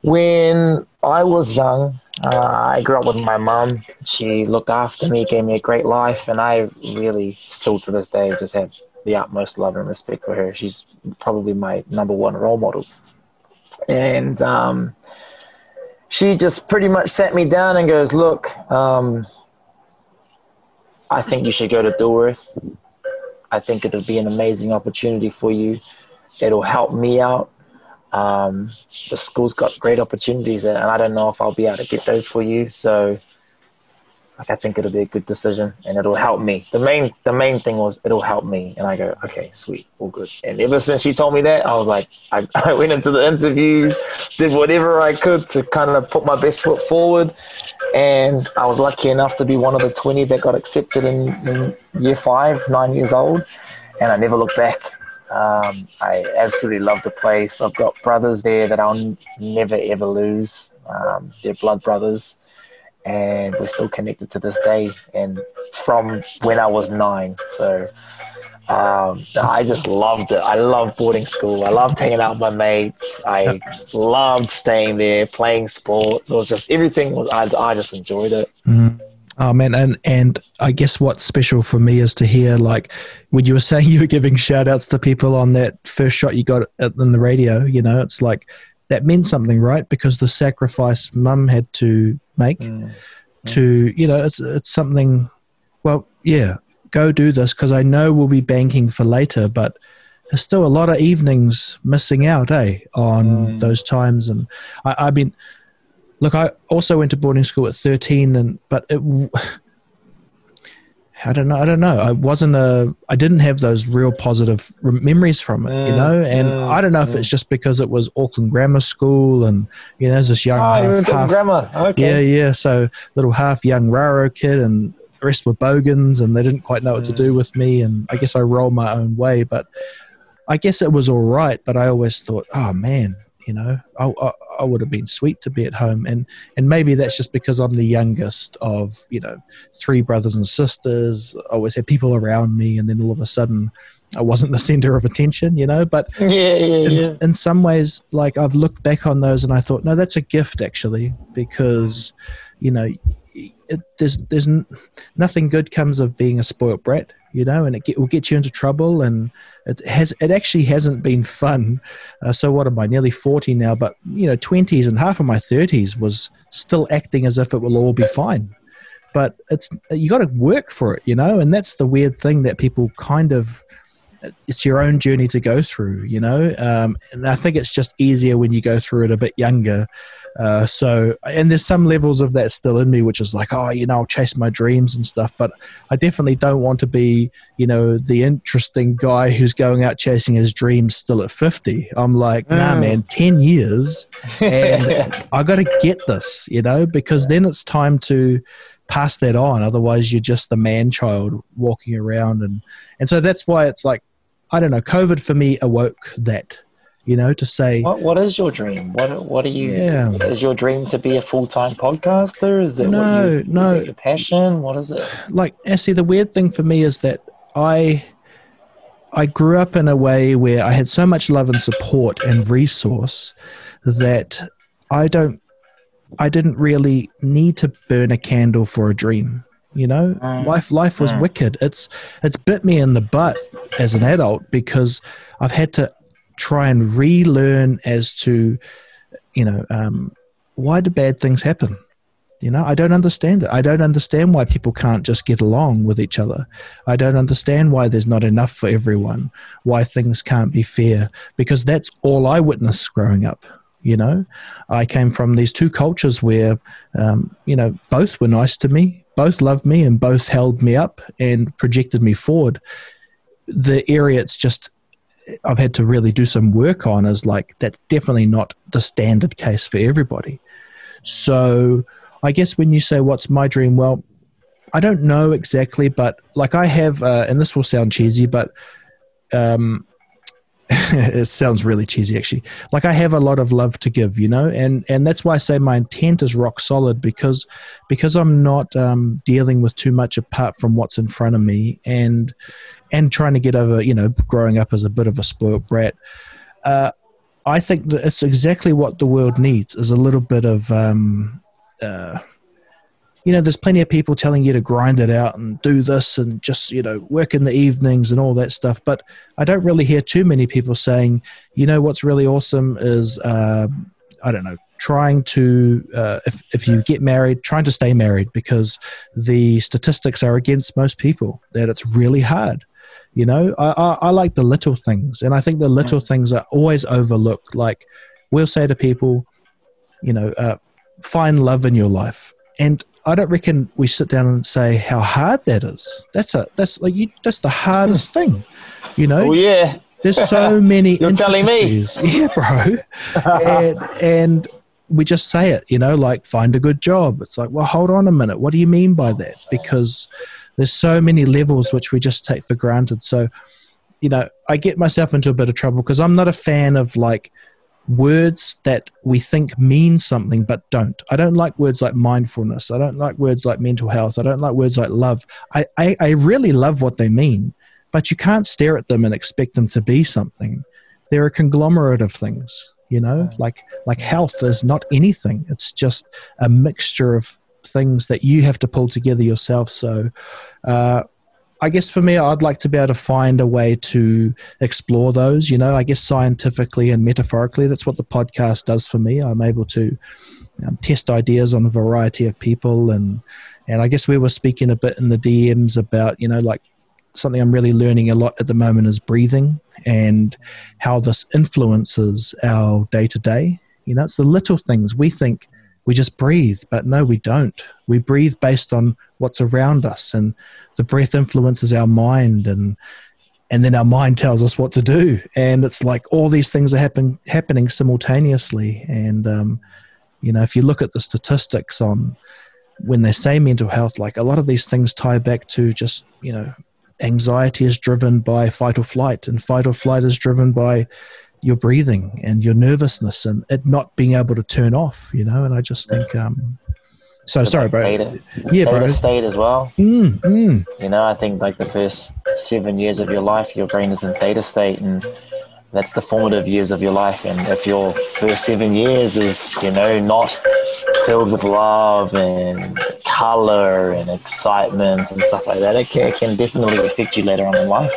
when I was young, uh, I grew up with my mom. She looked after me, gave me a great life, and I really, still to this day, just have the utmost love and respect for her. She's probably my number one role model. And um, she just pretty much sat me down and goes, Look, um, I think you should go to Dilworth. I think it'll be an amazing opportunity for you. It'll help me out. Um, the school's got great opportunities, and I don't know if I'll be able to get those for you. So like I think it'll be a good decision and it'll help me. The main the main thing was it'll help me. And I go, okay, sweet, all good. And ever since she told me that, I was like, I, I went into the interviews, did whatever I could to kind of put my best foot forward. And I was lucky enough to be one of the 20 that got accepted in, in year five, nine years old. And I never looked back. Um, I absolutely love the place. I've got brothers there that I'll never ever lose. Um, they're blood brothers and we're still connected to this day and from when I was nine. So Um, I just loved it. I loved boarding school. I loved hanging out with my mates. I loved staying there, playing sports. It was just everything was. I, I just enjoyed it. Mm. Oh man, and and I guess what's special for me is to hear like when you were saying you were giving shout outs to people on that first shot you got in the radio. You know, it's like that meant something, right? Because the sacrifice mum had to make mm. to you know it's it's something. Well, yeah, go do this because I know we'll be banking for later, but there's still a lot of evenings missing out, eh, on mm. those times. And I, I mean, look, I also went to boarding school at 13, and but it. I don't know. I don't know. I wasn't a. I didn't have those real positive memories from it, you mm, know. And mm, I don't know if mm. it's just because it was Auckland Grammar School, and you know, there's this young oh, half, half grammar. Okay. Yeah, yeah. So little half young Raro kid, and the rest were bogans and they didn't quite know what to do with me. And I guess I rolled my own way, but I guess it was all right. But I always thought, oh man, you know, I, I, I, would have been sweet to be at home. And, and maybe that's just because I'm the youngest of, you know, three brothers and sisters. I always had people around me. And then all of a sudden, I wasn't the center of attention, you know. But yeah, yeah, in, yeah. in some ways, like I've looked back on those and I thought, no, that's a gift actually, because, you know, it, there's there's nothing good comes of being a spoiled brat, you know, and it get, will get you into trouble. And it has it actually hasn't been fun. Uh, so what am I? Nearly forty now, but you know, twenties and half of my thirties was still acting as if it will all be fine. But it's you got to work for it, you know, and that's the weird thing that people kind of it's your own journey to go through, you know. Um, and I think it's just easier when you go through it a bit younger. Uh, so, and there's some levels of that still in me, which is like, oh, you know, I'll chase my dreams and stuff. But I definitely don't want to be, you know, the interesting guy who's going out chasing his dreams still at 50. I'm like, mm. nah, man, 10 years, and I got to get this, you know, because then it's time to pass that on. Otherwise, you're just the man child walking around, and and so that's why it's like I don't know. COVID for me awoke that, you know, to say. What, what is your dream? What What are you? Yeah. Is your dream to be a full time podcaster? Is that no, you, no. your passion? What is it? Like, eh, see, the weird thing for me is that I. I grew up in a way where I had so much love and support and resource that I don't I didn't really need to burn a candle for a dream. You know, mm. life life was mm. wicked. It's it's bit me in the butt as an adult because I've had to try and relearn as to, you know, um, why do bad things happen? You know, I don't understand it. I don't understand why people can't just get along with each other. I don't understand why there's not enough for everyone, why things can't be fair, because that's all I witnessed growing up. You know, I came from these two cultures where, um, you know, both were nice to me, both loved me, and both held me up and projected me forward the area it's just I've had to really do some work on is like that's definitely not the standard case for everybody. So I guess when you say what's my dream, well, I don't know exactly, but like I have, uh, and this will sound cheesy, but um, it sounds really cheesy actually. Like I have a lot of love to give, you know, and and that's why I say my intent is rock solid because because I'm not um, dealing with too much apart from what's in front of me, and and trying to get over, you know, growing up as a bit of a spoiled brat. Uh, I think that it's exactly what the world needs is a little bit of, um, uh, you know, there's plenty of people telling you to grind it out and do this and just, you know, work in the evenings and all that stuff. But I don't really hear too many people saying, you know, what's really awesome is, uh, I don't know, trying to, uh, if, if you get married, trying to stay married because the statistics are against most people, that it's really hard. You know, I, I, I like the little things, and I think the little mm. things are always overlooked. Like we'll say to people, you know, uh, find love in your life, and I don't reckon we sit down and say how hard that is. That's a that's like you, that's the hardest hmm. thing, you know. Oh yeah. There's so many. You're telling me. Yeah, bro. and, and we just say it, you know, like find a good job. It's like, well, hold on a minute. What do you mean by that? Because there's so many levels which we just take for granted. So, you know, I get myself into a bit of trouble because I'm not a fan of like words that we think mean something but don't. I don't like words like mindfulness. I don't like words like mental health. I don't like words like love. I, I, I really love what they mean, but you can't stare at them and expect them to be something. They're a conglomerate of things, you know, like like health is not anything. It's just a mixture of things that you have to pull together yourself. So, uh, I guess for me, I'd like to be able to find a way to explore those. You know, I guess scientifically and metaphorically, that's what the podcast does for me. I'm able to um, test ideas on a variety of people, and and I guess we were speaking a bit in the DMs about you know like something I'm really learning a lot at the moment is breathing and how this influences our day to day. You know, it's the little things we think we just breathe, but no, we don't. We breathe based on what's around us, and the breath influences our mind, and and then our mind tells us what to do, and it's like all these things are happen, happening simultaneously. And um, you know, if you look at the statistics on when they say mental health, like a lot of these things tie back to just you know, anxiety is driven by fight or flight, and fight or flight is driven by your breathing and your nervousness and it not being able to turn off, you know. And I just think, um, so sorry, bro. Yeah, bro. state as well. Mm, mm. You know, I think like the first seven years of your life, your brain is in theta state, and that's the formative years of your life. And if your first seven years is, you know, not filled with love and color and excitement and stuff like that, it can, it can definitely affect you later on in life.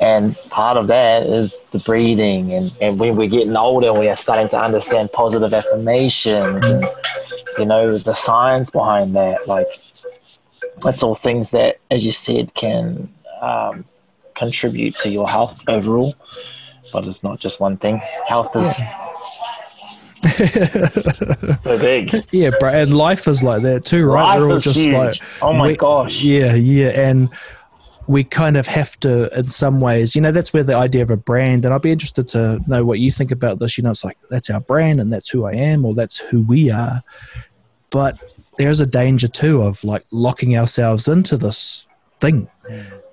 And part of that is the breathing. And, and when we're getting older, we are starting to understand positive affirmations and, you know, the science behind that. Like, that's all things that, as you said, can um, contribute to your health overall. But it's not just one thing. Health is so big. yeah, bro. And life is like that too, right? Life We're all is just huge. like, oh my we- gosh. yeah, yeah. And we kind of have to, in some ways, you know, that's where the idea of a brand, and I'd be interested to know what you think about this. You know, it's like, that's our brand and that's who I am or that's who we are. But there's a danger too of like locking ourselves into this thing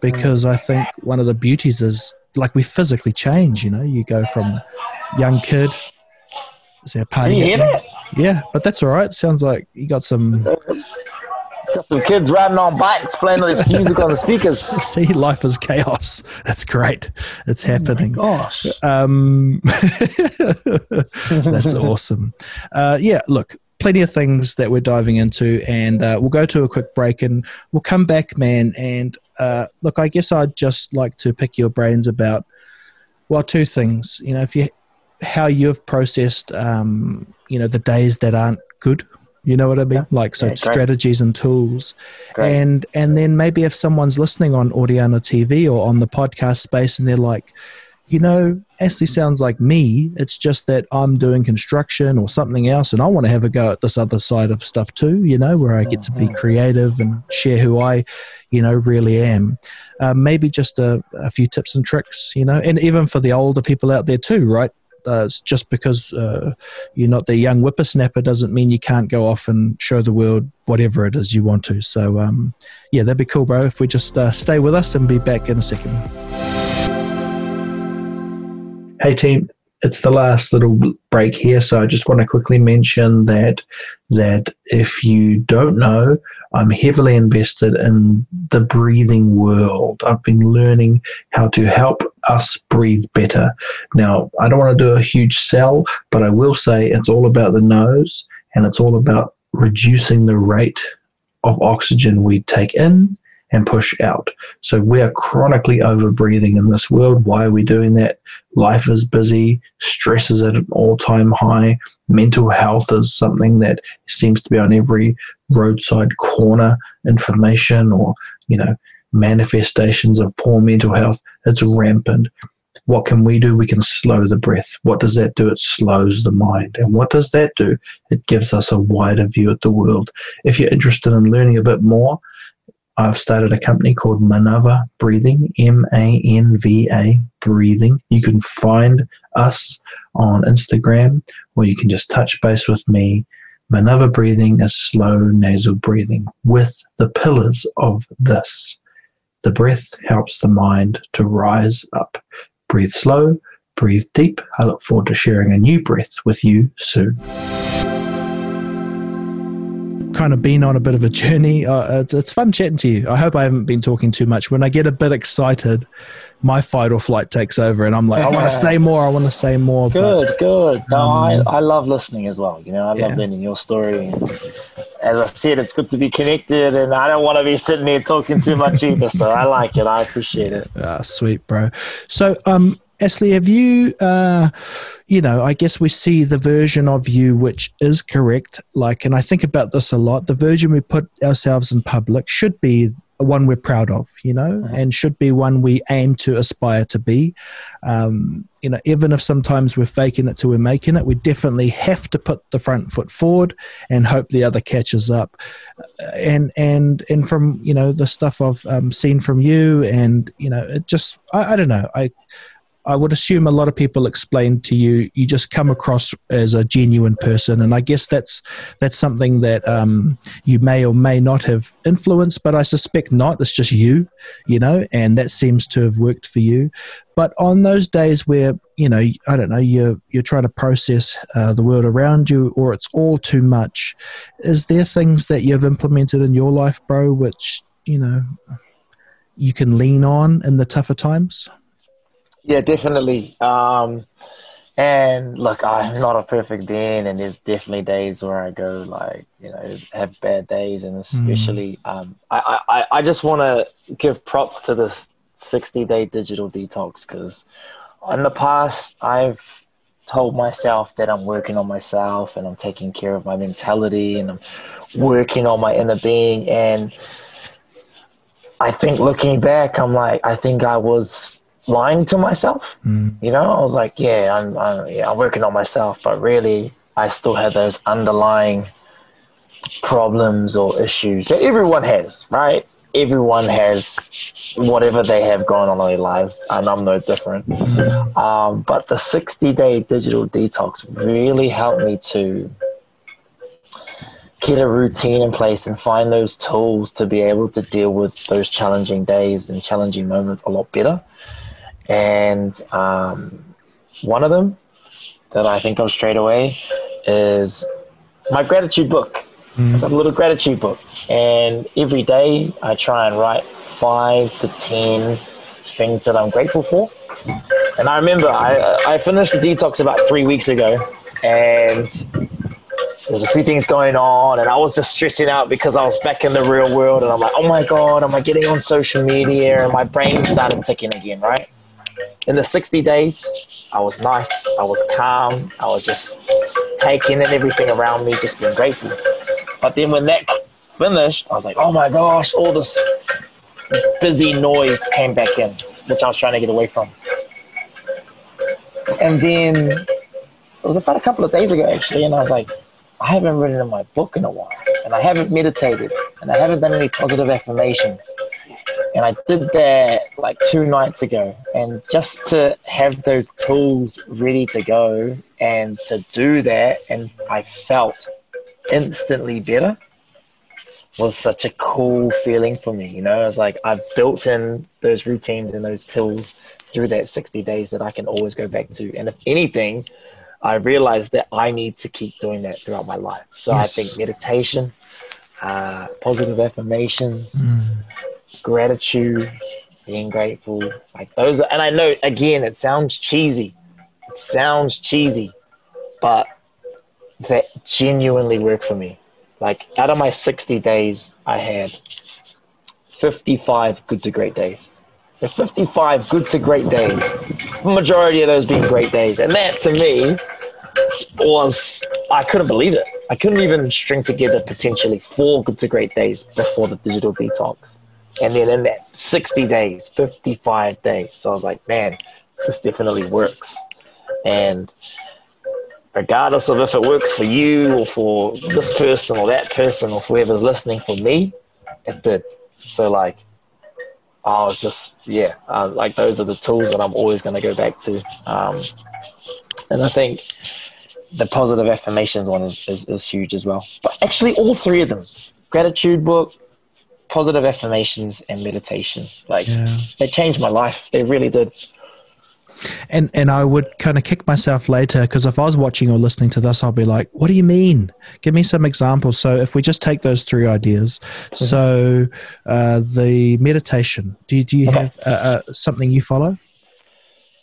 because I think one of the beauties is like we physically change, you know, you go from young kid. Is there a party? Can you hear that? Yeah, but that's all right. Sounds like you got some. Uh, Got some kids riding on bikes, playing all this music on the speakers. See, life is chaos. That's great. It's happening. Gosh. Um, that's awesome. Uh, yeah, look, plenty of things that we're diving into, and uh, we'll go to a quick break and we'll come back, man. And uh, look, I guess I'd just like to pick your brains about, well, two things. You know, if you how you've processed, um, you know, the days that aren't good. You know what I mean? Like so, Yeah, strategies and tools Great. and and then maybe if someone's listening on Audiana TV or on the podcast space and they're like, you know, Astley sounds like me. It's just that I'm doing construction or something else, and I want to have a go at this other side of stuff too. You know, where I get to be creative and share who I, you know, really am. Uh, maybe just a, a few tips and tricks. You know, and even for the older people out there too, right? Uh, just because uh, you're not the young whippersnapper doesn't mean you can't go off and show the world whatever it is you want to. So, um, yeah, that'd be cool, bro. If we just uh, stay with us and be back in a second. Hey team, it's the last little break here, so I just want to quickly mention that that if you don't know, I'm heavily invested in the breathing world. I've been learning how to help us breathe better. Now, I don't want to do a huge sell, but I will say it's all about the nose and it's all about reducing the rate of oxygen we take in and push out. So we are chronically over breathing in this world. Why are we doing that? Life is busy, stress is at an all time high, mental health is something that seems to be on every roadside corner information or, you know, manifestations of poor mental health. It's rampant. What can we do? We can slow the breath. What does that do? It slows the mind. And what does that do? It gives us a wider view of the world. If you're interested in learning a bit more, I've started a company called Manava Breathing, M A N V A Breathing. You can find us on Instagram or you can just touch base with me. Manava Breathing is slow nasal breathing with the pillars of this. The breath helps the mind to rise up. Breathe slow, breathe deep. I look forward to sharing a new breath with you soon. Kind of been on a bit of a journey. Uh, it's, it's fun chatting to you. I hope I haven't been talking too much. When I get a bit excited, my fight or flight takes over, and I'm like, I want to say more. I want to say more. Good, but, good. No, um, I, I love listening as well. You know, I love Yeah. learning your story. And as I said, it's good to be connected, and I don't want to be sitting there talking too much either. So I like it. I appreciate it. Ah, sweet, bro. So, um, Astley, have you, uh, you know, I guess we see the version of you which is correct. Like, and I think about this a lot. The version we put ourselves in public should be one we're proud of, you know, and should be one we aim to aspire to be. Um, you know, even if sometimes we're faking it till we're making it, we definitely have to put the front foot forward and hope the other catches up. And and and from you know the stuff I've um, seen from you, and you know, it just I, I don't know I. I would assume a lot of people explain to you you just come across as a genuine person, and I guess that's that's something that um, you may or may not have influenced, but I suspect not. It's just you, you know, and that seems to have worked for you. But on those days where you know I don't know you're you're trying to process uh, the world around you, or it's all too much, is there things that you've implemented in your life, bro, which you know you can lean on in the tougher times? Yeah, definitely. Um, and look, I'm not a perfect being, and there's definitely days where I go like, you know, have bad days, and especially, um, I, I, I just want to give props to this 60 day digital detox because in the past I've told myself that I'm working on myself and I'm taking care of my mentality and I'm working on my inner being, and I think looking back, I'm like, I think I was lying to myself. Mm. You know, I was like, yeah, I'm, I'm, yeah, I'm working on myself, but really, I still had those underlying problems or issues that everyone has, right? Everyone has whatever they have going on in their lives, and I'm no different. Um, but the 60 day digital detox really helped me to get a routine in place and find those tools to be able to deal with those challenging days and challenging moments a lot better. And um, one of them that I think of straight away is my gratitude book. I've got a little gratitude book, and every day I try and write five to ten things that I'm grateful for. And I remember I, I finished the detox about three weeks ago, and there's a few things going on, and I was just stressing out because I was back in the real world, and I'm like, oh my god, am I getting on social media? And my brain started ticking again, right? In the 60 days, I was nice, I was calm, I was just taking in everything around me, just being grateful. But then when that finished, I was like, oh my gosh, all this busy noise came back in, which I was trying to get away from. And then it was about a couple of days ago, actually, and I was like, I haven't written in my book in a while, and I haven't meditated, and I haven't done any positive affirmations. And I did that like two nights ago. And just to have those tools ready to go and to do that, and I felt instantly better was such a cool feeling for me. You know, it's like I've built in those routines and those tools through that 60 days that I can always go back to. And if anything, I realized that I need to keep doing that throughout my life. So Yes. I think meditation, uh, positive affirmations, gratitude, being grateful, like those. Are, and I know, again, it sounds cheesy. It sounds cheesy, but that genuinely worked for me. Like out of my 60 days, I had 55 good to great days. The 55 good to great days. Majority of those being great days. And that to me was, I couldn't believe it. I couldn't even string together potentially four good to great days before the digital detox. And then in that 60 days, 55 days. So I was like, man, this definitely works. And regardless of if it works for you or for this person or that person or whoever's listening, for me, it did. So like, I was just yeah, uh, like those are the tools that I'm always going to go back to. Um, and I think the positive affirmations one is, is, is huge as well. But actually, all three of them: gratitude book, positive affirmations, and meditation. Like Yeah. they changed my life. They really did. And and I would kind of kick myself later because if I was watching or listening to this, I'll be like, "What do you mean? Give me some examples." So if we just take those three ideas, Mm-hmm. so uh, the meditation. Do you, do you Okay. have uh, uh, something you follow?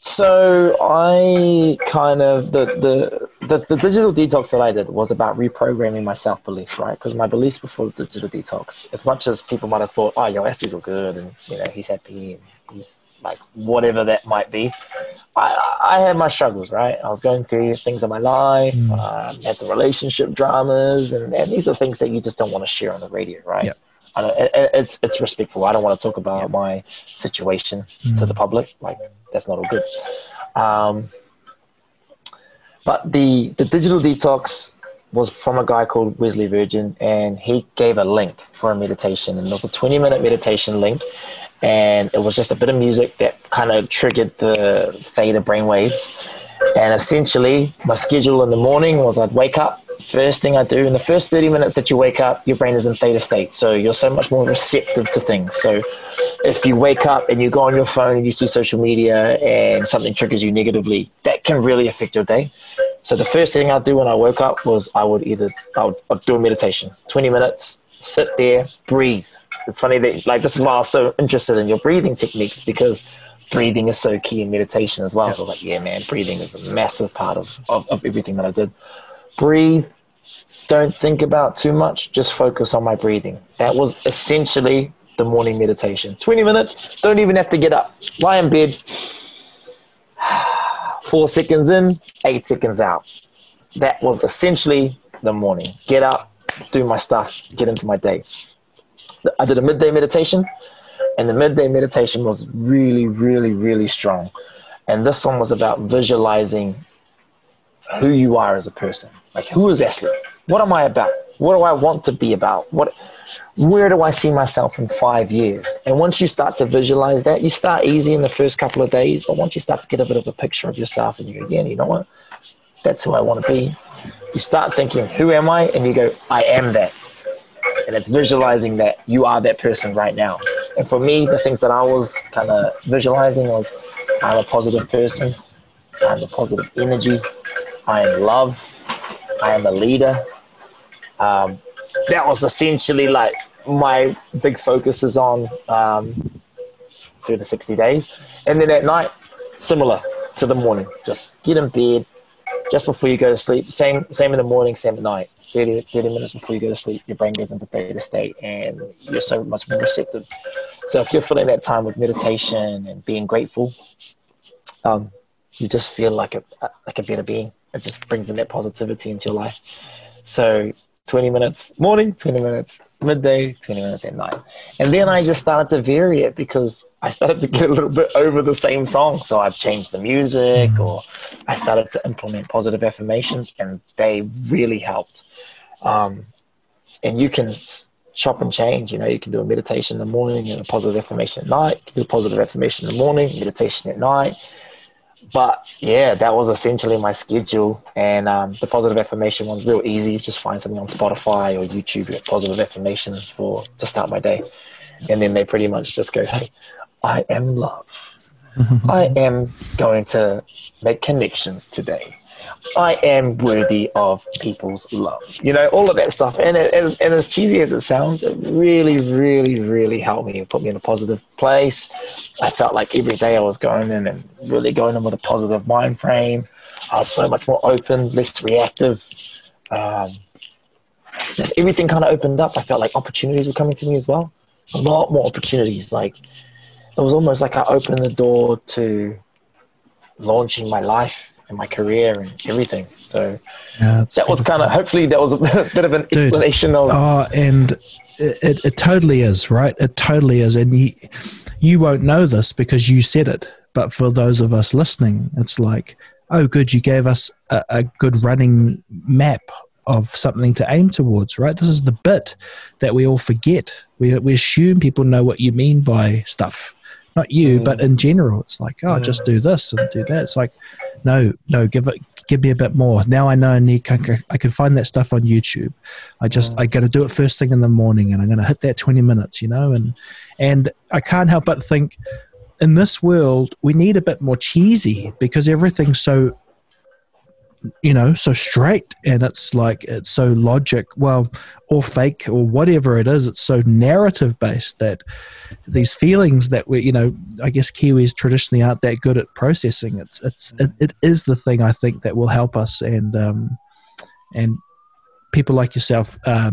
So I kind of the, the the the digital detox that I did was about reprogramming my self belief, right? Because my beliefs before the digital detox, as much as people might have thought, oh, yo, Astley's all good, and you know he's happy, and he's like whatever that might be. I I had my struggles, right? I was going through things in my life, Mm. um, had some relationship dramas, and, and these are things that you just don't want to share on the radio, right? Yep. I don't, it, it- it's it's respectful. I don't want to talk about my situation to the public. Like that's not all good. Um, but the the digital detox was from a guy called Wesley Virgin, and he gave a link for a meditation, and it was a 20 minute meditation link, and it was just a bit of music that kind of triggered the theta brainwaves. And essentially, my schedule in the morning was I'd wake up. First thing I do in the first 30 minutes that you wake up, your brain is in theta state. So you're so much more receptive to things. So if you wake up and you go on your phone and you see social media and something triggers you negatively, that can really affect your day. So the first thing I'd do when I woke up was I would either I would, I'd do a meditation, 20 minutes, sit there, breathe. It's funny that like this is why I was so interested in your breathing techniques because breathing is so key in meditation as well. So I was like, yeah, man, breathing is a massive part of, of, of everything that I did. Breathe. Don't think about too much. Just focus on my breathing. That was essentially the morning meditation. 20 minutes. Don't even have to get up. Lie in bed. Four seconds in, eight seconds out. That was essentially the morning. Get up, do my stuff, get into my day. I did a midday meditation, and the midday meditation was really, really, really strong. And this one was about visualizing who you are as a person. Like, who is Astley? What am I about? What do I want to be about? What, where do I see myself in five years? And once you start to visualize that, you start easy in the first couple of days, but once you start to get a bit of a picture of yourself, and you go, yeah, you know what? That's who I want to be. You start thinking, who am I? And you go, I am that. And it's visualizing that you are that person right now. And for me, the things that I was kind of visualizing was, I'm a positive person. I'm a positive energy. I am love. I am a leader. Um, that was essentially like my big focus is on um, through the 60 days. And then at night, similar to the morning, just get in bed just before you go to sleep. Same, same in the morning, same at night. 30, 30 minutes before you go to sleep, your brain goes into theta state and you're so much more receptive. So if you're filling that time with meditation and being grateful, um, you just feel like a like a better being. It just brings in that positivity into your life. So 20 minutes morning, 20 minutes midday, 20 minutes at night. And then I just started to vary it because I started to get a little bit over the same song. So I've changed the music or I started to implement positive affirmations and they really helped. Um, and you can chop and change, you know, you can do a meditation in the morning and a positive affirmation at night. Do a positive affirmation in the morning, meditation at night but yeah, that was essentially my schedule. And um, the positive affirmation one's real easy. You just find something on Spotify or YouTube, get positive affirmations for to start my day, and then they pretty much just go, "Hey, I am love. I am going to make connections today. I am worthy of people's love. You know, all of that stuff. And, it, and, and as cheesy as it sounds, it really, really, really helped me. It put me in a positive place. I felt like every day I was going in and really going in with a positive mind frame. I was so much more open, less reactive. Um, just everything kind of opened up. I felt like opportunities were coming to me as well. A lot more opportunities. Like it was almost like I opened the door to launching my life and my career and everything. So Yeah, that was kind of hopefully that was a bit of an Dude. explanation of Oh, and it, it, it totally is, right? It totally is. And you, you won't know this because you said it. But for those of us listening, it's like, oh, good, you gave us a, a good running map of something to aim towards, right? This is the bit that we all forget. We, we assume people know what you mean by stuff. Not you, Mm. but in general, it's like, oh, just do this and do that. It's like, no, no, give it, give me a bit more. Now I know I need, I can- I can find that stuff on YouTube. I just, I got to do it first thing in the morning, and I'm going to hit that 20 minutes, you know. And and I can't help but think, in this world, we need a bit more cheesy because everything's so, you know, so straight and it's like it's so logic, well, or fake or whatever it is. It's so narrative based that these feelings that we, you know, I guess Kiwis traditionally aren't that good at processing. It's it's it, it is the thing I think that will help us and um, and people like yourself. Uh,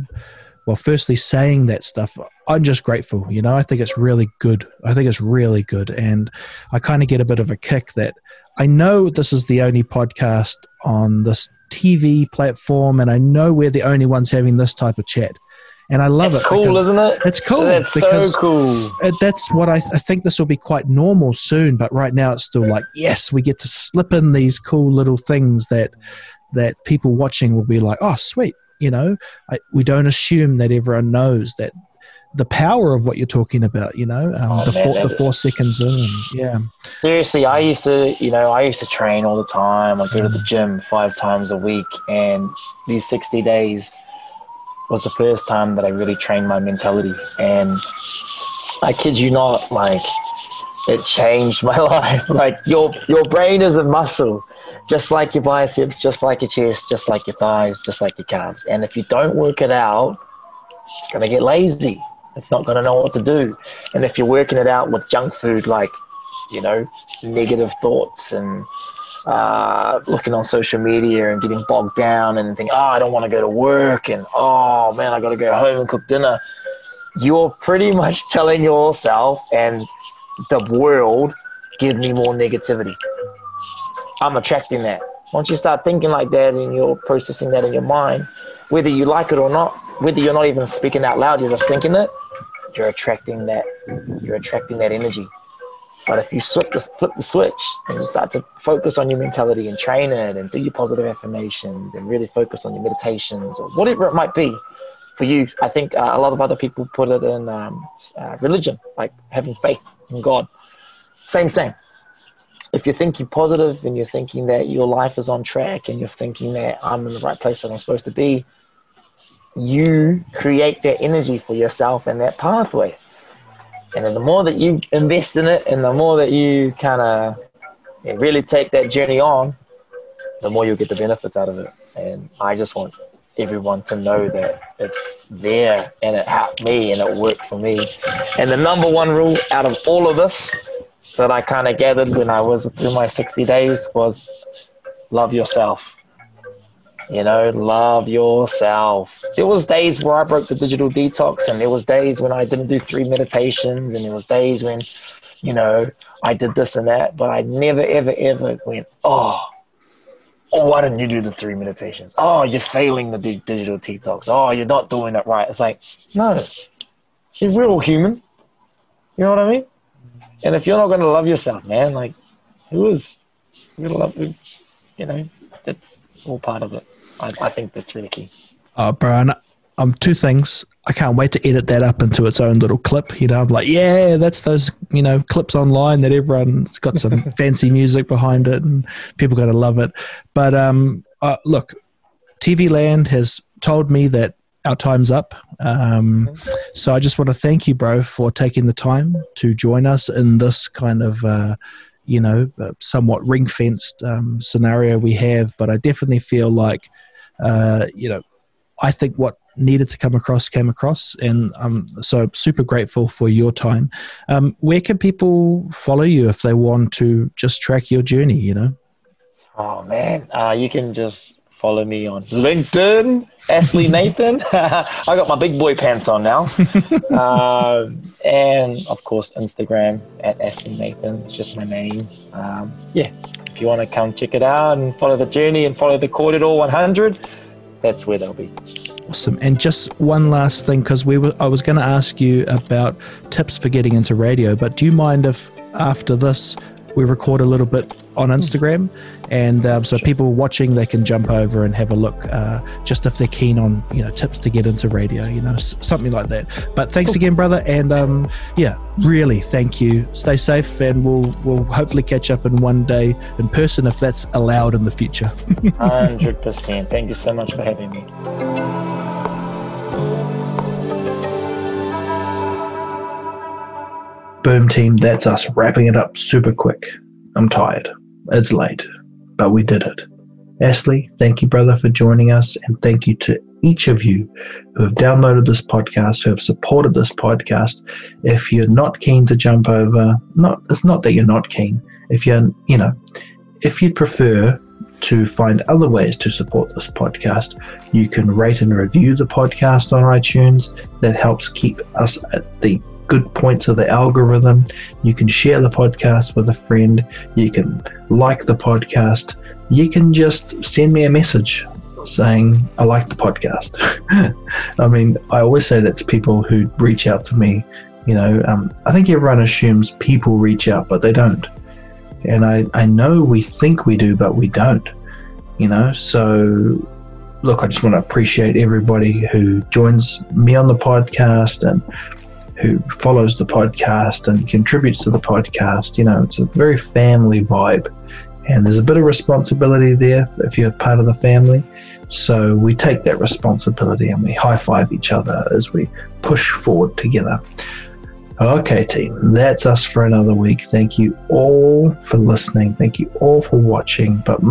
well, firstly, saying that stuff, I'm just grateful. You know, I think it's really good. I think it's really good. And I kind of get a bit of a kick that I know this is the only podcast on this TV platform, and I know we're the only ones having this type of chat. And I love it. It's it. cool, isn't it? It's cool. That's so cool. it- that's what I, I think this will be quite normal soon but right now it's still like yes we get to slip in these cool little things that that people watching will be like oh sweet you know I, we don't assume that everyone knows that the power of what you're talking about you know um, Oh, the, man, four, the four seconds in yeah Seriously, I used to, you know, I used to train all the time. I go to the gym five times a week, and these 60 days was the first time that I really trained my mentality. And I kid you not, like it changed my life. Like your your brain is a muscle, just like your biceps, just like your chest, just like your thighs, just like your calves. And if you don't work it out, it's gonna get lazy. It's not gonna know what to do. And if you're working it out with junk food, like you know, negative thoughts and uh, looking on social media and getting bogged down and think, oh, I don't want to go to work and oh man, I got to go home and cook dinner. You're pretty much telling yourself and the world, give me more negativity. I'm attracting that. Once you start thinking like that and you're processing that in your mind, whether you like it or not, whether you're not even speaking out loud, you're just thinking it, you're attracting that. You're attracting that energy. But if you flip the, flip the switch and you start to focus on your mentality and train it and do your positive affirmations and really focus on your meditations or whatever it might be for you, I think uh, a lot of other people put it in um, uh, religion, like having faith in God. Same, same. If you're thinking positive and you're thinking that your life is on track and you're thinking that I'm in the right place that I'm supposed to be, you create that energy for yourself and that pathway. And the more that you invest in it and the more that you kind of really take that journey on, the more you'll get the benefits out of it. And I just want everyone to know that it's there and it helped me and it worked for me. And the number one rule out of all of this that I kind of gathered when I was through my 60 days was love yourself. You know, love yourself. There was days where I broke the digital detox, and there was days when I didn't do three meditations, and there was days when, you know, I did this and that, but I never, ever, ever went, oh, oh, why didn't you do the three meditations? Oh, you're failing the di- digital detox. Oh, you're not doing it right. It's like, no, we're all human. You know what I mean? And if you're not going to love yourself, man, like, who is? Gonna love, you. you know, that's all part of it. I, I think that's really key. Oh, Brian, um, two things. I can't wait to edit that up into its own little clip. You know, I'm like, yeah, that's those, you know, clips online that everyone's got some fancy music behind it and people going to love it. But um, uh, look, TV Land has told me that our time's up. Um, so I just want to thank you, bro, for taking the time to join us in this kind of, uh, you know, uh, somewhat ring fenced um, scenario we have. But I definitely feel like, uh, you know, I think what needed to come across came across, and I'm so super grateful for your time. Um, where can people follow you if they want to just track your journey? You know, Oh man, uh, you can just follow me on LinkedIn, Astley Nathan. I got my big boy pants on now, uh, and of course Instagram at Astley Nathan. It's just my name. Um, yeah, if you want to come check it out and follow the journey and follow the Corridor 100, that's where they'll be. awesome. And just one last thing, because we were, I was going to ask you about tips for getting into radio, but do you mind if after this we record a little bit on Instagram, and um, so people watching they can jump over and have a look, uh, just if they're keen on you know tips to get into radio, you know s- something like that. But thanks again, brother, and um, yeah, really thank you. Stay safe, and we'll we'll hopefully catch up in one day in person if that's allowed in the future. 100%. Thank you so much for having me. Boom, team. That's us wrapping it up super quick. I'm tired. It's late, but we did it. Astley, thank you, brother, for joining us, and thank you to each of you who have downloaded this podcast, who have supported this podcast. If you're not keen to jump over, not it's not that you're not keen. If you're, you know, if you'd prefer to find other ways to support this podcast, you can rate and review the podcast on iTunes. That helps keep us at the good points of the algorithm. You can share the podcast with a friend. You can like the podcast. You can just send me a message saying, I like the podcast. I mean, I always say that to people who reach out to me. You know, um, I think everyone assumes people reach out, but they don't. And I, I know we think we do, but we don't. You know, so look, I just want to appreciate everybody who joins me on the podcast and who follows the podcast and contributes to the podcast. You know, it's a very family vibe. And there's a bit of responsibility there if you're part of the family. So we take that responsibility and we high five each other as we push forward together. Okay, team, that's us for another week. Thank you all for listening. Thank you all for watching. But